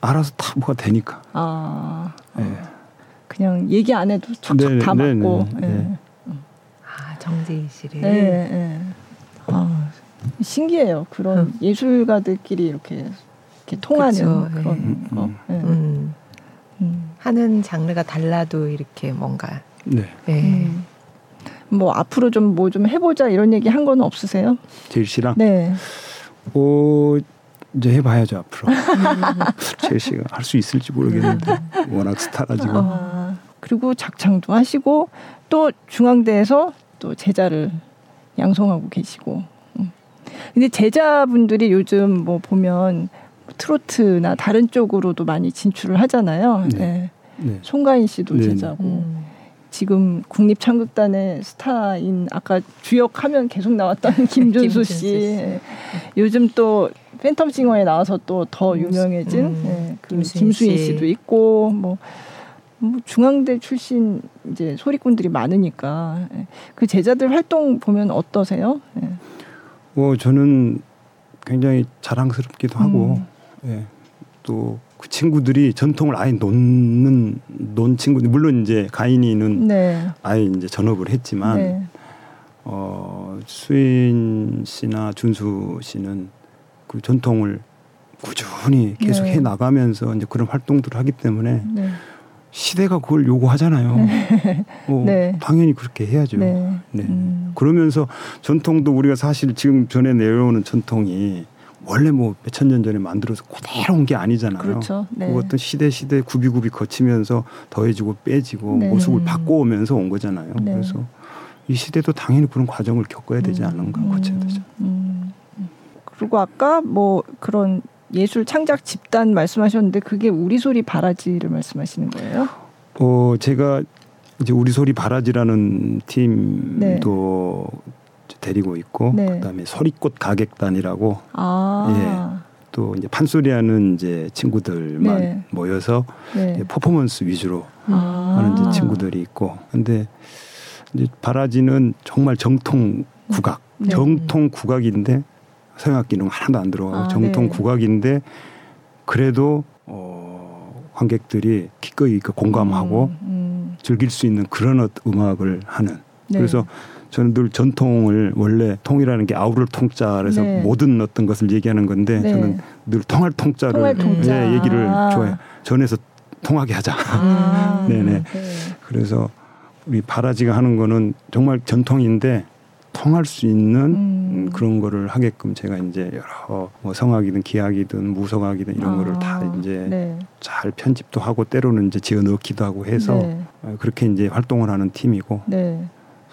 알아서 다 뭐가 되니까. 아. 예. 그냥 얘기 안 해도 척척 네, 다 네, 맞고. 네, 예. 네. 아, 정재희 씨를. 네. 네. 아, 신기해요. 그런 음. 예술가들끼리 이렇게, 이렇게 통하는 그쵸, 예. 그런 음, 거. 음. 예. 음. 음. 하는 장르가 달라도 이렇게 뭔가 네. 뭐 앞으로 좀뭐 좀 해보자 이런 얘기 한건 없으세요? 제일 씨랑 네. 어, 이제 해봐야죠 앞으로. [laughs] 제일 씨가 할 수 있을지 모르겠는데 워낙 스타라 지금. 아, 그리고 작창도 하시고 또 중앙대에서 또 제자를 양성하고 계시고. 음. 근데 제자분들이 요즘 뭐 보면 트로트나 다른 쪽으로도 많이 진출을 하잖아요. 네. 네. 네. 송가인 씨도 네. 제자고 음. 지금 국립창극단의 스타인 아까 주역 하면 계속 나왔던 [laughs] 김준수 김준수 씨 씨. 예. 요즘 또 팬텀싱어에 나와서 또더 음, 유명해진 음, 예, 그 김수인 김수인 씨. 씨도 있고 뭐, 뭐 중앙대 출신 이제 소리꾼들이 많으니까 예. 그 제자들 활동 보면 어떠세요? 예. 뭐 저는 굉장히 자랑스럽기도 하고 음. 예. 또 그 친구들이 전통을 아예 놓는 놓은 친구들 물론 이제 가인이는 네. 아예 이제 전업을 했지만 네. 어 수인 씨나 준수 씨는 그 전통을 꾸준히 계속 네. 해 나가면서 이제 그런 활동들을 하기 때문에 네. 시대가 그걸 요구하잖아요. 뭐 네. 당연히 그렇게 해야죠. 네. 네. 음. 그러면서 전통도 우리가 사실 지금 전에 내려오는 전통이 원래 뭐 몇천 년 전에 만들어서 그대로 온 게 아니잖아요. 그렇죠. 네. 그 어떤 시대 시대 구비구비 거치면서 더해지고 빼지고 네. 모습을 음. 바꿔오면서 온 거잖아요. 네. 그래서 이 시대도 당연히 그런 과정을 겪어야 되지 음. 않는가 거쳐야 되죠. 음, 음. 그리고 아까 뭐 그런 예술 창작 집단 말씀하셨는데 그게 우리 소리 바라지를 말씀하시는 거예요? 어 제가 이제 우리 소리 바라지라는 팀도 데리고 있고 네. 그다음에 소리꽃 가객단이라고 아, 또 이제 판소리하는 이제 친구들만 네. 모여서 네. 이제 퍼포먼스 위주로 아. 하는 이제 친구들이 있고 근데 이제 바라지는 정말 정통 국악 네. 정통 국악인데 서양악기는 하나도 안 들어가고 아, 정통 네. 국악인데 그래도 어 관객들이 기꺼이 그 공감하고 음, 음. 즐길 수 있는 그런 어- 음악을 하는 네. 그래서 저는 늘 전통을 원래 통이라는 게 아우를 통자라서 네. 모든 어떤 것을 얘기하는 건데 네. 저는 늘 통할 통자를 통할 통자. 예, 얘기를 아. 좋아해요. 전에서 통하게 하자. 아, 네네. [laughs] 그래서 우리 바라지가 하는 거는 정말 전통인데 통할 수 있는 음. 음, 그런 거를 하게끔 제가 이제 여러 뭐 성악이든 기악이든 무성악이든 이런 아, 거를 다 이제 네. 잘 편집도 하고 때로는 이제 지어 넣기도 하고 해서 네. 어, 그렇게 이제 활동을 하는 팀이고 네.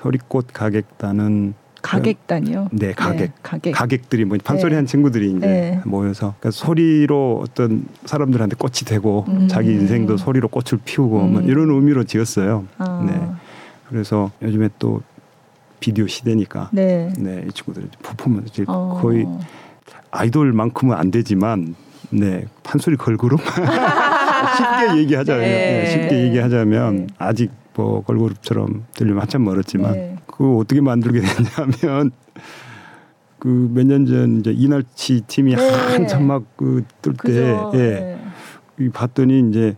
소리꽃 가객단은 가객단이요. 네 가객 네, 가객. 가객들이 뭐 판소리 한 친구들이 이제 네. 모여서 그러니까 소리로 어떤 사람들한테 꽃이 되고 음. 자기 인생도 소리로 꽃을 피우고 뭐 음. 이런 의미로 지었어요. 아, 네. 그래서 요즘에 또 비디오 시대니까 네. 네, 이 친구들이 퍼포먼스 어. 거의 아이돌만큼은 안 되지만 네 판소리 걸그룹 [laughs] 쉽게 얘기하자면 네. 네, 쉽게 얘기하자면 네. 아직 뭐 걸그룹처럼 들리면 한참 멀었지만 네. 그거 어떻게 만들게 됐냐면 [laughs] 그 몇 년 전 이제 이날치 팀이 네. 한참 막그뜰때. 예. 네. 이 봤더니 이제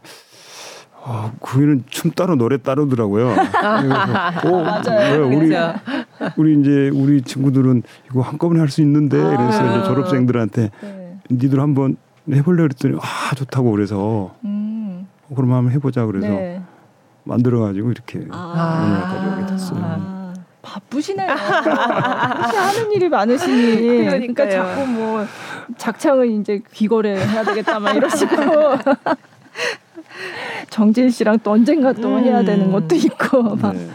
아, 그이는 춤 따로 노래 따르더라고요. 그래서, [laughs] 어, 맞아요. 왜 우리 그렇죠. 우리 이제 우리 친구들은 이거 한꺼번에 할 수 있는데 아. 그래서 이제 졸업생들한테 네. 니들 한번 해볼래 그랬더니 아 좋다고 그래서 음. 어, 그럼 한번 해보자 그래서 네. 만들어가지고 이렇게 아. 오늘까지 오게 됐어요. 아, 바쁘시네요. 하는 일이 많으시니. 그러니까. 자꾸 뭐 작창을 이제 귀걸이 해야 되겠다 막 이러시고. [laughs] 정진 씨랑 또 언젠가 또 음. 해야 되는 것도 있고. 막. 네.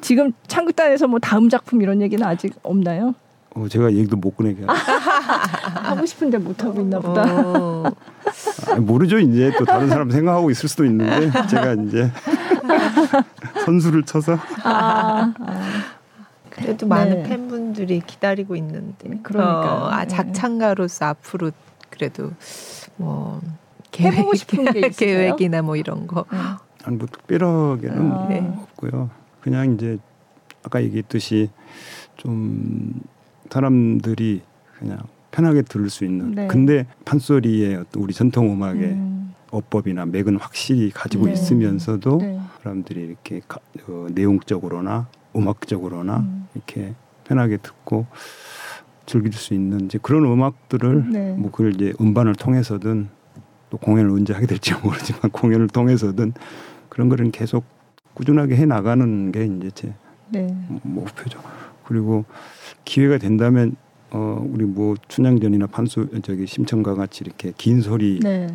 지금 창극단에서 뭐 다음 작품 이런 얘기는 아직 없나요? 어, 제가 얘기도 못 꺼내게 하고 [laughs] 싶은데 못 하고 있나 보다. 어. 아, [laughs] 모르죠 이제 또 다른 사람 생각하고 있을 수도 있는데 제가 이제 [laughs] 선수를 쳐서 아, 아. 그래도 네. 많은 팬분들이 기다리고 있는데. 그러니까요. 어, 아 네. 작창가로서 앞으로 그래도 뭐 계획, 해보고 싶은 게 [laughs] 있으세요? 계획이나 뭐 이런 거. 아니 뭐 특별하게는 아. 네. 없고요. 그냥 이제 아까 얘기했듯이 좀 사람들이 그냥 편하게 들을 수 있는. 네. 근데 판소리의 어떤 우리 전통 음악의 음, 어법이나 맥은 확실히 가지고 네. 있으면서도 네. 사람들이 이렇게 가, 어, 내용적으로나 음악적으로나 음. 이렇게 편하게 듣고 즐길 수 있는 이제 그런 음악들을 네. 뭐 그걸 이제 음반을 통해서든 또 공연을 언제 하게 될지 [laughs] 모르지만 공연을 통해서든 그런 거를 계속 꾸준하게 해 나가는 게 이제 제 네. 목표죠. 그리고 기회가 된다면 어 우리 뭐 춘향전이나 판소 저기 심청가 같이 이렇게 긴 소리 네.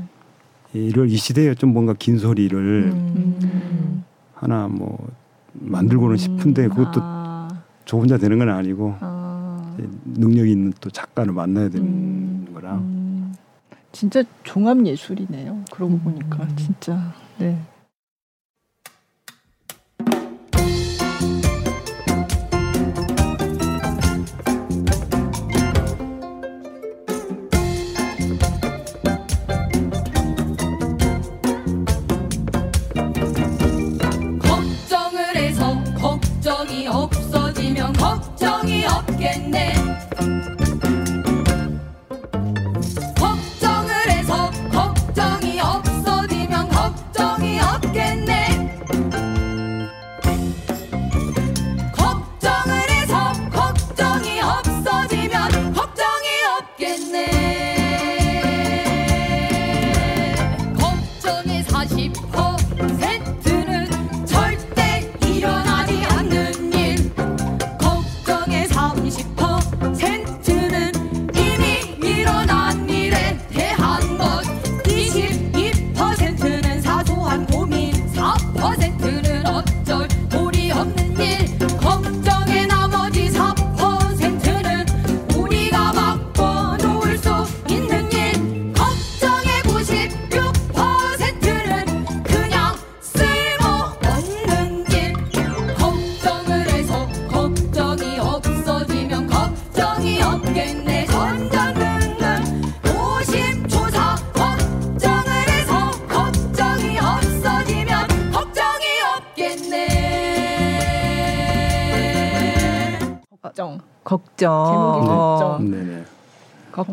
이를 이 시대에 좀 뭔가 긴 소리를 음. 하나 뭐 만들고는 싶은데 그것도 아, 저 혼자 되는 건 아니고 아. 능력이 있는 또 작가를 만나야 되는 음, 거라 음, 진짜 종합 예술이네요. 그러고 보니까 음. 진짜. 네.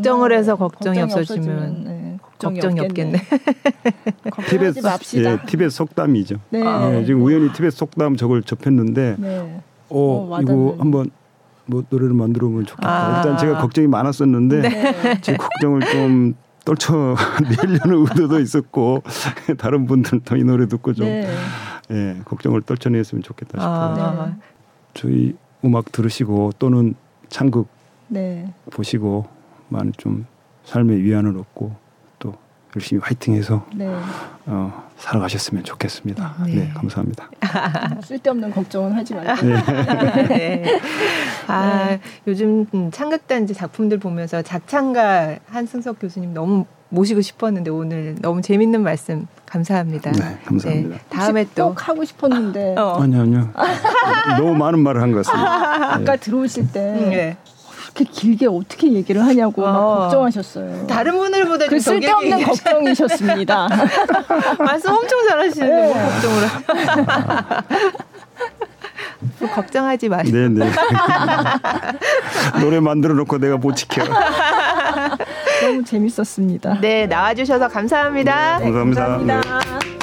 걱정을 해서 걱정이, 걱정이 없어지면 네, 걱정이, 걱정이 없겠네. [laughs] 티벳. 예, 티벳 속담이죠. 네. 예, 지금 우연히 티벳 속담 저걸 접했는데 네. 어, 어, 이거. 한번 뭐 노래를 만들어 보면 좋겠다. 아. 일단 제가 걱정이 많았었는데 네. 제 걱정을 좀 떨쳐 [laughs] 내려는 의도도 있었고 [laughs] 다른 분들도 이 노래 듣고 좀 네. 예, 걱정을 떨쳐냈으면 좋겠다 싶어요. 아, 네. 저희 음악 들으시고 또는 창극 네. 보시고 많은 좀 삶의 위안을 얻고 또 열심히 화이팅해서 네. 어, 살아가셨으면 좋겠습니다. 네. 네, 감사합니다. [laughs] 쓸데없는 걱정은 하지 말고. 네. [laughs] 아, 네. 요즘 음, 창극단지 작품들 보면서 작창가 한승석 교수님 너무 모시고 싶었는데 오늘 너무 재밌는 말씀 감사합니다. 네, 감사합니다. 네, 다음에 또꼭 하고 싶었는데 어. 아니요, 아니요. [laughs] 너무 많은 말을 한 것 같습니다. 아까 들어오실 때 네. 그렇게 길게 어떻게 얘기를 하냐고 막 어. 걱정하셨어요. 다른 분들보다 그좀 쓸데없는 걱정이셨습니다. [laughs] 말씀 엄청 잘하시는데 뭐 걱정을 [laughs] 뭐 걱정하지 마시고 네, 네. [laughs] 노래 만들어 놓고 내가 못 지켜. 너무 재밌었습니다. 네 나와주셔서 감사합니다. 감사합니다. 네. 감사합니다.